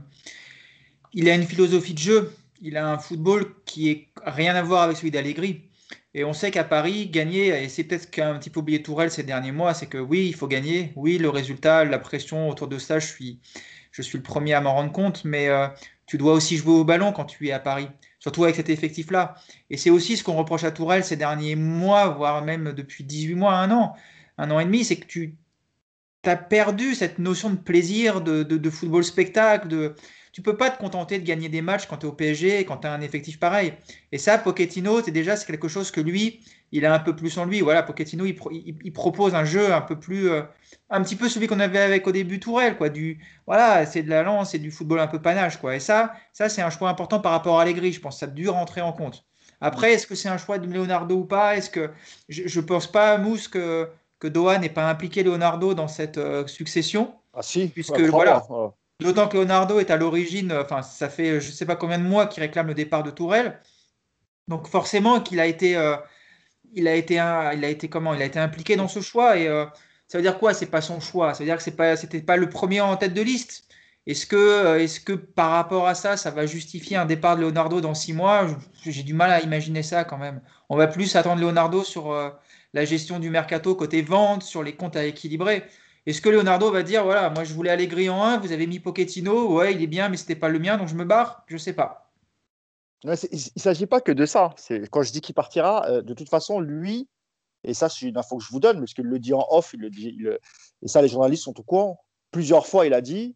il a une philosophie de jeu. Il a un football qui est rien à voir avec celui d'Allegri. Et on sait qu'à Paris, gagner, et c'est peut-être qu'un petit peu oublié Tourelle ces derniers mois, c'est que oui, il faut gagner. Oui, le résultat, la pression autour de ça, je suis, je suis le premier à m'en rendre compte. Mais euh, tu dois aussi jouer au ballon quand tu es à Paris, surtout avec cet effectif-là. Et c'est aussi ce qu'on reproche à Tourelle ces derniers mois, voire même depuis 18 mois, un an, un an et demi, c'est que tu as perdu cette notion de plaisir, de, de, de football spectacle, de tu peux pas te contenter de gagner des matchs quand tu es au PSG et quand tu as un effectif pareil. Et ça, Pochettino, c'est déjà c'est quelque chose que lui, il a un peu plus en lui. Voilà, Pochettino, il, propose un jeu un peu plus, euh, un petit peu celui qu'on avait avec au début Tourelle, quoi. Du, voilà, c'est de la lance, c'est du football un peu panache, quoi. Et ça, ça c'est un choix important par rapport à Allegri. Je pense ça a dû rentrer en compte. Après, est-ce que c'est un choix de Leonardo ou pas? Est-ce que je ne pense pas, Mousse, que que Doha n'ait pas impliqué Leonardo dans cette euh, succession. Ah si, puisque voilà, D'autant que Leonardo est à l'origine, enfin, ça fait je ne sais pas combien de mois qu'il réclame le départ de Tourelle. Donc forcément qu'il a été, euh, il a été, il a été comment Il a été impliqué dans ce choix. Et euh, ça veut dire quoi? C'est pas son choix. Ça veut dire que c'est pas, c'était pas le premier en tête de liste. Est-ce que, euh, est-ce que par rapport à ça, ça va justifier un départ de Leonardo dans six mois? J'ai du mal à imaginer ça quand même. On va plus attendre Leonardo sur la gestion du mercato côté vente, sur les comptes à équilibrer. Est-ce que Leonardo va dire voilà, moi je voulais aller gris en 1, vous avez mis Pochettino, ouais, il est bien, mais c'était pas le mien, donc je me barre Je sais pas. il ne s'agit pas que de ça. Quand je dis qu'il partira, euh, de toute façon, lui, et ça c'est une info que je vous donne, parce qu'il le dit en off, il le dit, et ça les journalistes sont au courant, plusieurs fois il a dit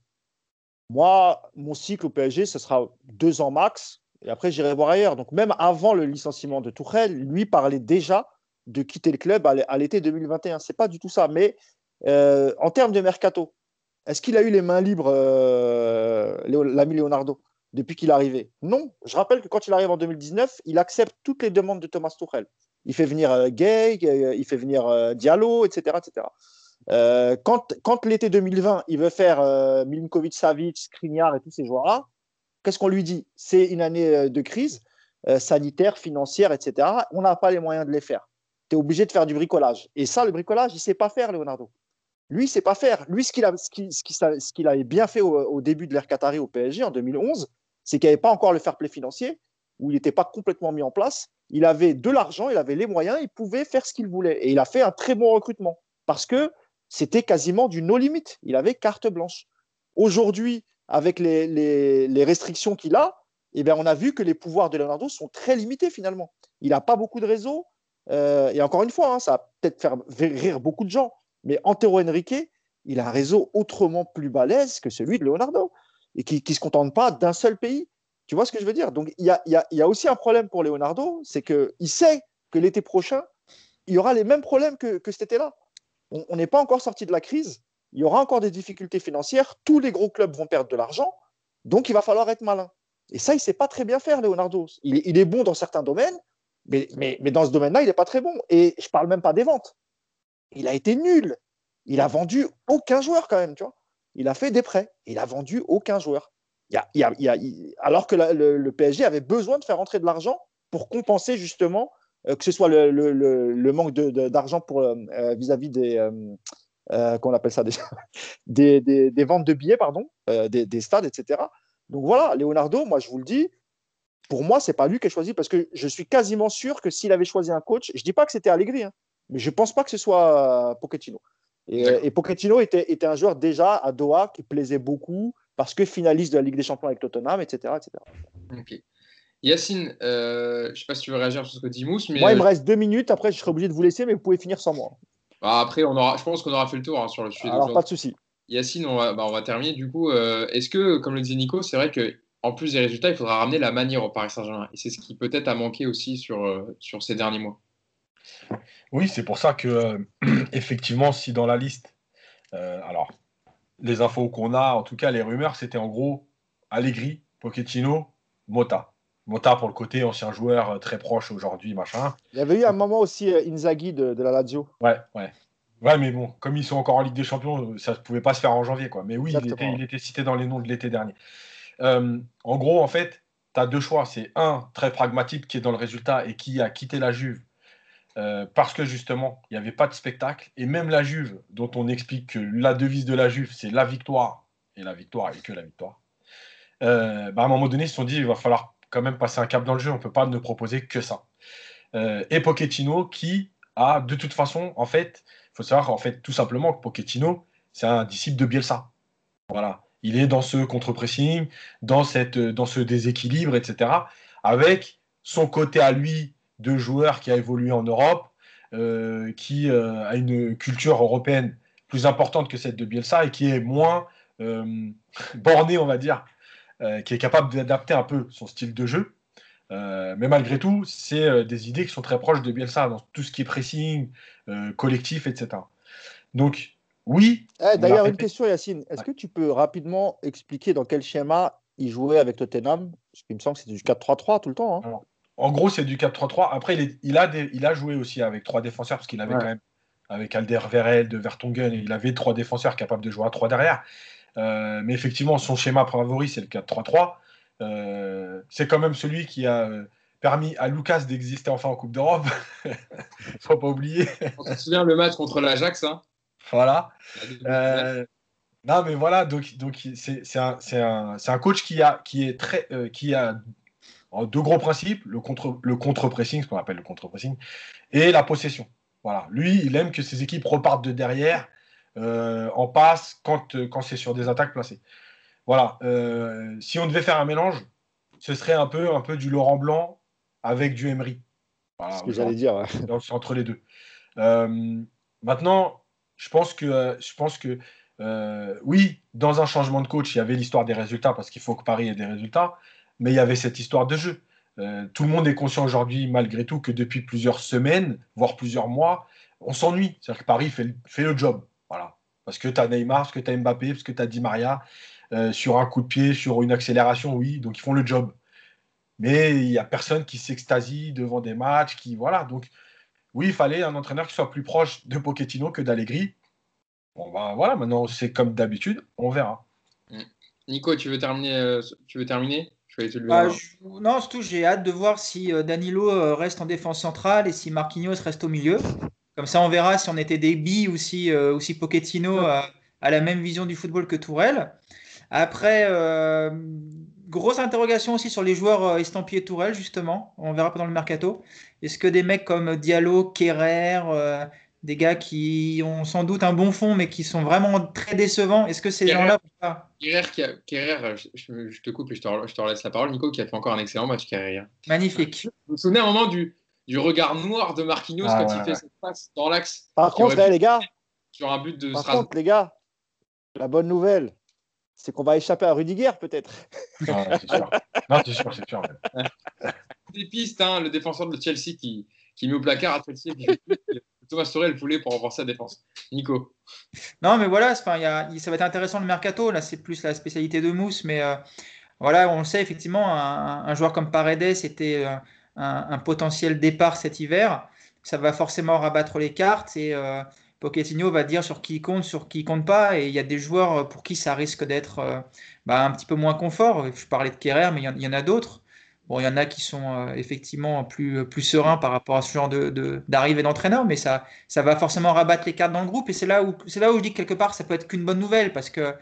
moi, mon cycle au PSG, ce sera deux ans max, et après j'irai voir ailleurs. Donc même avant le licenciement de Tourelle, lui parlait déjà de quitter le club à l'été 2021. C'est pas du tout ça, mais euh, en termes de mercato, est-ce qu'il a eu les mains libres, euh, l'ami Leonardo, depuis qu'il est arrivé? Non. Je rappelle que quand il arrive en 2019, il accepte toutes les demandes de Thomas Tuchel. Il fait venir euh, Gay, il fait venir Diallo, etc. etc. quand, quand l'été 2020, il veut faire Milinkovic, Savic, Skriniar et tous ces joueurs-là, qu'est-ce qu'on lui dit? C'est une année de crise sanitaire, financière, etc. On n'a pas les moyens de les faire. Tu es obligé de faire du bricolage. Et ça, le bricolage, il sait pas faire, Leonardo. Lui, il sait pas faire. Lui, ce qu'il a, avait bien fait au, début de l'ère Qatari au PSG en 2011, c'est qu'il n'y avait pas encore le fair play financier, où il n'était pas complètement mis en place. Il avait de l'argent, il avait les moyens, il pouvait faire ce qu'il voulait. Et il a fait un très bon recrutement parce que c'était quasiment du no limit. Il avait carte blanche. Aujourd'hui, avec les, restrictions qu'il a, eh bien, on a vu que les pouvoirs de Leonardo sont très limités finalement. Il n'a pas beaucoup de réseaux. Euh, et encore une fois, hein, ça va peut-être faire rire beaucoup de gens, mais Antero Henrique, il a un réseau autrement plus balèze que celui de Leonardo et qui ne se contente pas d'un seul pays. Tu vois ce que je veux dire? Donc, il y a, aussi un problème pour Leonardo, c'est qu'il sait que l'été prochain, il y aura les mêmes problèmes que, que cet été-là. On n'est pas encore sorti de la crise, il y aura encore des difficultés financières, tous les gros clubs vont perdre de l'argent, donc il va falloir être malin. Et ça, il ne sait pas très bien faire, Leonardo. Il, est bon dans certains domaines, mais, mais, dans ce domaine-là, il n'est pas très bon. Et je ne parle même pas des ventes il a été nul. Il a vendu aucun joueur quand même, tu vois. Il a fait des prêts. Il a vendu aucun joueur. Il y a, il alors que le, PSG avait besoin de faire rentrer de l'argent pour compenser justement euh, que ce soit le, manque d'argent euh, euh, vis-à-vis des qu'on appelle ça des, des, ventes de billets pardon des, stades etc. Donc voilà, Leonardo, moi je vous le dis, pour moi c'est pas lui qui a choisi parce que je suis quasiment sûr que s'il avait choisi un coach, je dis pas que c'était Allegri, hein, mais je ne pense pas que ce soit euh, Pochettino. Et, euh, et Pochettino était, était, un joueur déjà à Doha qui plaisait beaucoup parce que finaliste de la Ligue des Champions avec Tottenham, etc. etc. Ok. Yacine, euh, je ne sais pas si tu veux réagir sur ce que dit Mousse. Mais... Moi, il me reste deux minutes. Après, je serai obligé de vous laisser, mais vous pouvez finir sans moi. Bah, après, on aura, je pense qu'on aura fait le tour hein, sur le sujet. Alors, pas de souci. Yacine, on va, bah, on va terminer. Du coup, est-ce que, comme le disait Nico, c'est vrai qu'en plus des résultats, il faudra ramener la manière au Paris Saint-Germain. Et c'est ce qui peut-être a manqué aussi sur, sur ces derniers mois. Oui, c'est pour ça que, effectivement, si dans la liste, alors, les infos qu'on a, en tout cas, les rumeurs, c'était en gros Allegri, Pochettino, Mota. Mota pour le côté ancien joueur euh, très proche aujourd'hui, machin. Il y avait eu un moment aussi euh, Inzaghi de, la Lazio. Ouais, ouais. Ouais, mais bon, comme ils sont encore en Ligue des Champions, ça ne pouvait pas se faire en janvier, quoi. Mais oui, il était, cité dans les noms de l'été dernier. Euh, en gros, en fait, tu as deux choix. C'est un, très pragmatique, qui est dans le résultat et qui a quitté la Juve parce que justement, il n'y avait pas de spectacle. Et même la Juve, dont on explique que la devise de la Juve, c'est la victoire, et la victoire, et que la victoire. bah à un moment donné, ils se sont dit, il va falloir quand même passer un cap dans le jeu. On ne peut pas ne proposer que ça. Euh, et Pochettino qui a, de toute façon, en fait, il faut savoir en fait tout simplement que Pochettino, c'est un disciple de Bielsa. Voilà. Il est dans ce contre-pressing, dans, dans ce déséquilibre, etc. Avec son côté à lui de joueur qui a évolué en Europe, euh, qui euh, a une culture européenne plus importante que celle de Bielsa et qui est moins borné, on va dire, euh, qui est capable d'adapter un peu son style de jeu. Euh, mais malgré tout, c'est euh, des idées qui sont très proches de Bielsa dans tout ce qui est pressing, collectif, etc. Donc, oui. Eh, d'ailleurs, une question, Yacine. Est-ce que tu peux rapidement expliquer dans quel schéma il jouait avec Tottenham? Parce qu'il me semble que c'est du 4-3-3 tout le temps. Hein. en gros, c'est du 4-3-3. Après, il, a il a joué aussi avec trois défenseurs parce qu'il avait quand même, avec Alder Verel, de Vertonghen, il avait trois défenseurs capables de jouer à trois derrière. Euh, mais effectivement, son schéma favori, c'est le 4-3-3. Euh, c'est quand même celui qui a euh, permis à Lucas d'exister enfin en Coupe d'Europe. Faut pas oublier. On se souvient le match contre l'Ajax. Hein voilà. non, mais voilà, donc, donc c'est un, un, un, coach qui a, qui est très, qui a deux gros principes le contre, le contre-pressing, ce qu'on appelle le contre-pressing, et la possession. Voilà. Lui, il aime que ses équipes repartent de derrière euh, en passe quand, euh, quand c'est sur des attaques placées. Voilà. Euh, si on devait faire un mélange, ce serait un peu, un peu du Laurent Blanc avec du Emery. Voilà, ce que j'allais dire. entre les deux. maintenant, je pense que, je pense que oui, dans un changement de coach, il y avait l'histoire des résultats parce qu'il faut que Paris ait des résultats, mais il y avait cette histoire de jeu. tout le monde est conscient aujourd'hui, malgré tout, que depuis plusieurs semaines, voire plusieurs mois, on s'ennuie. C'est-à-dire que Paris fait, fait le job. Voilà. Parce que tu as Neymar, parce que tu as Mbappé, parce que tu as Di Maria. Euh, sur un coup de pied, sur une accélération, oui, donc ils font le job. Mais il n'y a personne qui s'extasie devant des matchs, qui voilà. Donc oui, il fallait un entraîneur qui soit plus proche de Pochettino que d'Allegri. Bon bah voilà, maintenant c'est comme d'habitude, on verra. Mm. Nico, tu veux terminer euh, Tu veux terminer? Ah, Non, surtout j'ai hâte de voir si euh, Danilo reste en défense centrale et si Marquinhos reste au milieu. Comme ça, on verra si on était des billes ou si, euh, Pochettino a, la même vision du football que Tourelle. Après, euh, grosse interrogation aussi sur les joueurs euh, estampillés Tourelle, justement. On verra pendant le mercato. Est-ce que des mecs comme Diallo, Kerrer, des gars qui ont sans doute un bon fond, mais qui sont vraiment très décevants, est-ce que ces gens-là. Kerrer, je, te coupe et je te, je te laisse la parole, Nico, qui a fait encore un excellent match, Kerrer. Magnifique. Vous vous souvenez un moment du, du regard noir de Marquinhos ah, quand il fait cette passe dans l'axe. Par contre, les gars, sur un but de Par contre, les gars, la bonne nouvelle, c'est qu'on va échapper à Rudiger peut-être. Ah, c'est sûr. Non, c'est sûr, c'est sûr. Des pistes, hein, le défenseur de Chelsea qui, qui met au placard à Chelsea. Thomas Sorel voulait pour renforcer la défense. Nico. Non, mais voilà, y a, ça va être intéressant le mercato. Là, c'est plus la spécialité de Mousse, mais euh, voilà, on le sait effectivement, un, joueur comme Paredes était. Euh, un, potentiel départ cet hiver, ça va forcément rabattre les cartes et euh, Pochettino va dire sur qui il compte, sur qui il compte pas. Et il y a des joueurs pour qui ça risque d'être euh, bah, un petit peu moins confort. Je parlais de Kerrer, mais il y, en a d'autres. Bon, il y en a qui sont euh, effectivement plus, sereins par rapport à ce genre d'arrivée de, d'entraîneur, mais ça, va forcément rabattre les cartes dans le groupe. Et c'est là, où, là où je dis que quelque part, ça peut être qu'une bonne nouvelle parce que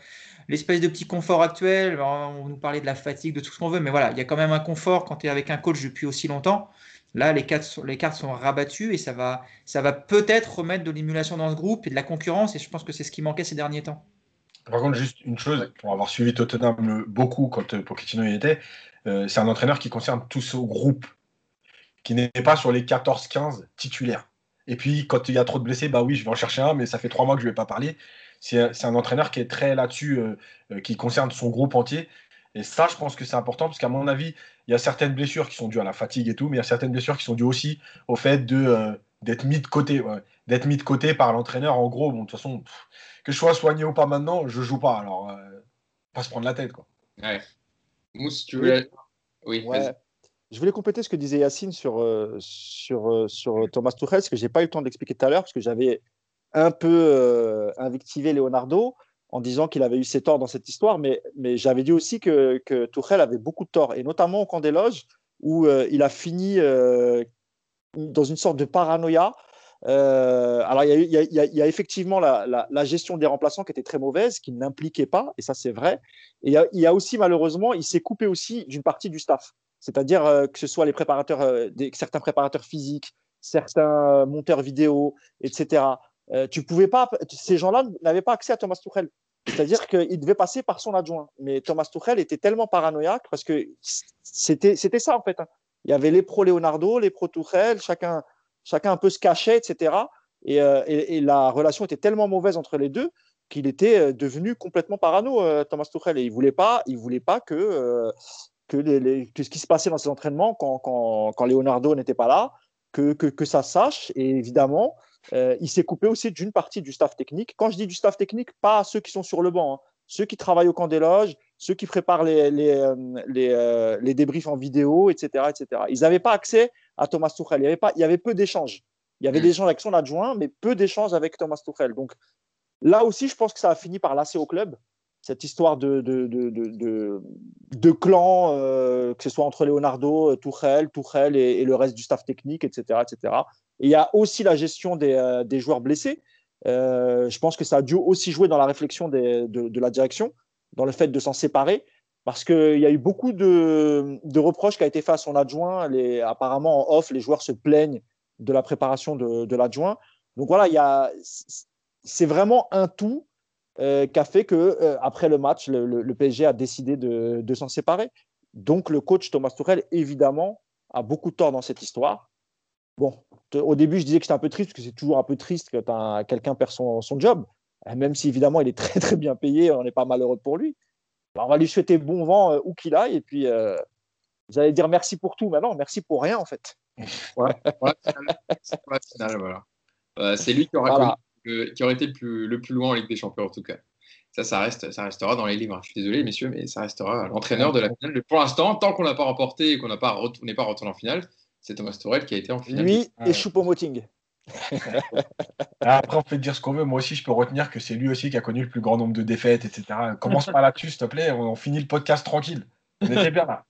l'espèce de petit confort actuel, on nous parlait de la fatigue, de tout ce qu'on veut, mais voilà, il y a quand même un confort quand tu es avec un coach depuis aussi longtemps. Là, les cartes, sont rabattues et ça va, ça va peut-être remettre de l'émulation dans ce groupe et de la concurrence, et je pense que c'est ce qui manquait ces derniers temps. Par contre, juste une chose, pour avoir suivi Tottenham beaucoup quand euh, Pochettino y était, euh, c'est un entraîneur qui concerne tout ce groupe, qui n'est pas sur les 14-15 titulaires. Et puis, quand il y a trop de blessés, bah oui, je vais en chercher un, mais ça fait trois mois que je ne vais pas parler c'est un entraîneur qui est très là-dessus, euh, qui concerne son groupe entier. Et ça, je pense que c'est important parce qu'à mon avis, il y a certaines blessures qui sont dues à la fatigue et tout, mais il y a certaines blessures qui sont dues aussi au fait de, d'être mis de côté, d'être mis de côté par l'entraîneur. En gros, bon, de toute façon, que je sois soigné ou pas maintenant, je joue pas. Alors, euh, pas se prendre la tête, quoi. Ouais. Mousse, tu veux. Oui. Je voulais compléter ce que disait Yacine sur, euh, sur, euh, sur Thomas Tuchel, ce que j'ai pas eu le temps d'expliquer tout à l'heure, parce que j'avais un peu invectivé Leonardo en disant qu'il avait eu ses torts dans cette histoire, mais, mais j'avais dit aussi que, que Tuchel avait beaucoup de torts, et notamment au camp des loges, où il a fini dans une sorte de paranoïa. Euh, alors, il y, a effectivement la, gestion des remplaçants qui était très mauvaise, qui n'impliquait pas, et ça c'est vrai. Et il y, a aussi malheureusement, il s'est coupé aussi d'une partie du staff, c'est-à-dire euh, que ce soit les préparateurs, euh, certains préparateurs physiques, certains monteurs vidéo, etc. tu pouvais pas, ces gens-là n'avaient pas accès à Thomas Tuchel. C'est-à-dire qu'il devait passer par son adjoint. Mais Thomas Tuchel était tellement paranoïaque parce que c'était ça en fait. Hein. Il y avait les pro Leonardo, les pro Tuchel, chacun, chacun un peu se cachait, etc. Euh, et, la relation était tellement mauvaise entre les deux qu'il était euh, devenu complètement parano, euh, Thomas Tuchel. Et il ne voulait pas, il voulait pas que, que, ce qui se passait dans ses entraînements quand, quand, Leonardo n'était pas là, que, que, que, ça sache. Et évidemment, il s'est coupé aussi d'une partie du staff technique. Quand je dis du staff technique, pas ceux qui sont sur le banc, hein. ceux qui travaillent au camp des loges, ceux qui préparent les, les, euh, les, euh, les débriefs en vidéo, etc. etc. Ils n'avaient pas accès à Thomas Tuchel. Il y avait, pas, il y avait peu d'échanges. Il y avait mm. des échanges avec son adjoint, mais peu d'échanges avec Thomas Tuchel. Donc là aussi, je pense que ça a fini par lasser au club, cette histoire de, de, de, de, de clan, euh, que ce soit entre Leonardo, Tuchel, Tuchel et, le reste du staff technique, etc. etc. Et il y a aussi la gestion des, des joueurs blessés. je pense que ça a dû aussi jouer dans la réflexion des, de, la direction dans le fait de s'en séparer, parce qu'il y a eu beaucoup de, reproches qui ont été faits à son adjoint. Les, apparemment, en off, les joueurs se plaignent de la préparation de, l'adjoint. Donc voilà, c'est vraiment un tout euh, qui a fait que euh, après le match, le, PSG a décidé de, s'en séparer. Donc le coach Thomas Tuchel, évidemment, a beaucoup de tort dans cette histoire. Bon, au début, je disais que c'était un peu triste, parce que c'est toujours un peu triste quand quelqu'un perd son, son job. Euh, même si évidemment il est très très bien payé, on n'est pas malheureux pour lui. on va lui souhaiter bon vent euh, où qu'il aille, et puis vous allez dire merci pour tout maintenant, merci pour rien en fait. c'est lui qui, aura qui aurait été le plus, le plus, loin en Ligue des Champions en tout cas. Ça, ça, reste, ça restera dans les livres. Je suis désolé, messieurs, mais ça restera l'entraîneur de la finale. Pour l'instant, tant qu'on n'a pas remporté et qu'on n'est pas, retourné, pas retourné en finale, c'est Thomas Torel qui a été en finale. Lui et Choupo-Moting. Ah, après, on peut dire ce qu'on veut. Moi aussi, je peux retenir que c'est lui aussi qui a connu le plus grand nombre de défaites, etc. Commence pas là-dessus, s'il te plaît. On finit le podcast tranquille. On était bien là.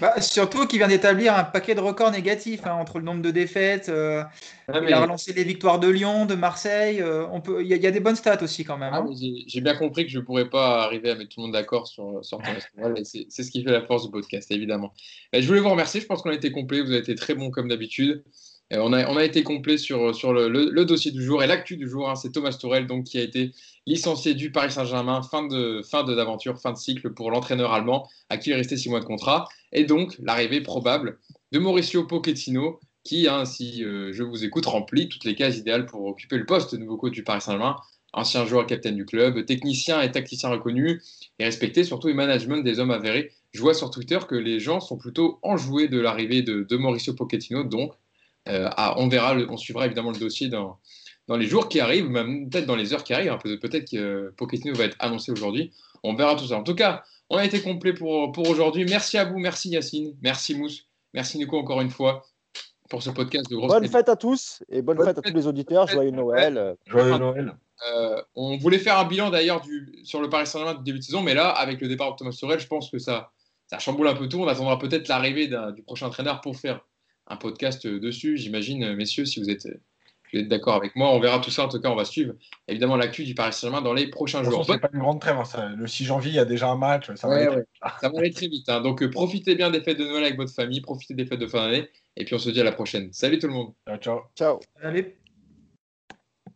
Bah, surtout qu'il vient d'établir un paquet de records négatifs hein, entre le nombre de défaites. Euh, il a relancé les victoires de Lyon, de Marseille. Euh, on peut, il y, a des bonnes stats aussi quand même. Ah, hein. J'ai bien compris que je ne pourrais pas arriver à mettre tout le monde d'accord sur, sur C'est ce qui fait la force du podcast, évidemment. je voulais vous remercier. Je pense qu'on a été complet. Vous avez été très bon comme d'habitude. On a, été complet sur, le, dossier du jour et l'actu du jour. Hein, c'est Thomas Tourel donc, qui a été licencié du Paris Saint-Germain, fin de d'aventure, fin de cycle pour l'entraîneur allemand, à qui il restait six mois de contrat. Et donc l'arrivée probable de Mauricio Pochettino, qui, si euh, je vous écoute, remplit toutes les cases idéales pour occuper le poste de nouveau coach du Paris Saint-Germain. Ancien joueur capitaine du club, technicien et tacticien reconnu et respecté, surtout le management des hommes avérés. Je vois sur Twitter que les gens sont plutôt enjoués de l'arrivée de, de Mauricio Pochettino, donc euh, on verra, on suivra évidemment le dossier dans, dans les jours qui arrivent, même peut-être dans les heures qui arrivent. Hein, peut-être que Pochettino va être annoncé aujourd'hui. On verra tout ça. En tout cas, on a été complet pour, pour aujourd'hui. Merci à vous, merci Yacine, merci Mousse, merci Nico encore une fois pour ce podcast de grosse Bonne fête à tous et bonne, fête, à tous les auditeurs. Joyeux Noël. Joyeux Noël. Euh, on voulait faire un bilan d'ailleurs sur le Paris Saint-Germain du début de saison, mais là, avec le départ de Thomas Sorel, je pense que ça, ça chamboule un peu tout. On attendra peut-être l'arrivée du prochain entraîneur pour faire un podcast dessus. J'imagine, messieurs, si vous êtes, d'accord avec moi, on verra tout ça. En tout cas, on va suivre évidemment l'actu du Paris Saint-Germain dans les prochains jours. C'est pas une grande trêve. Hein, le 6 janvier, il y a déjà un match. Ça va, aller, très vite. Hein. Donc, euh, profitez bien des fêtes de Noël avec votre famille, profitez des fêtes de fin d'année. Et puis, on se dit à la prochaine. Salut tout le monde. Ciao, ciao. Ciao. Allez.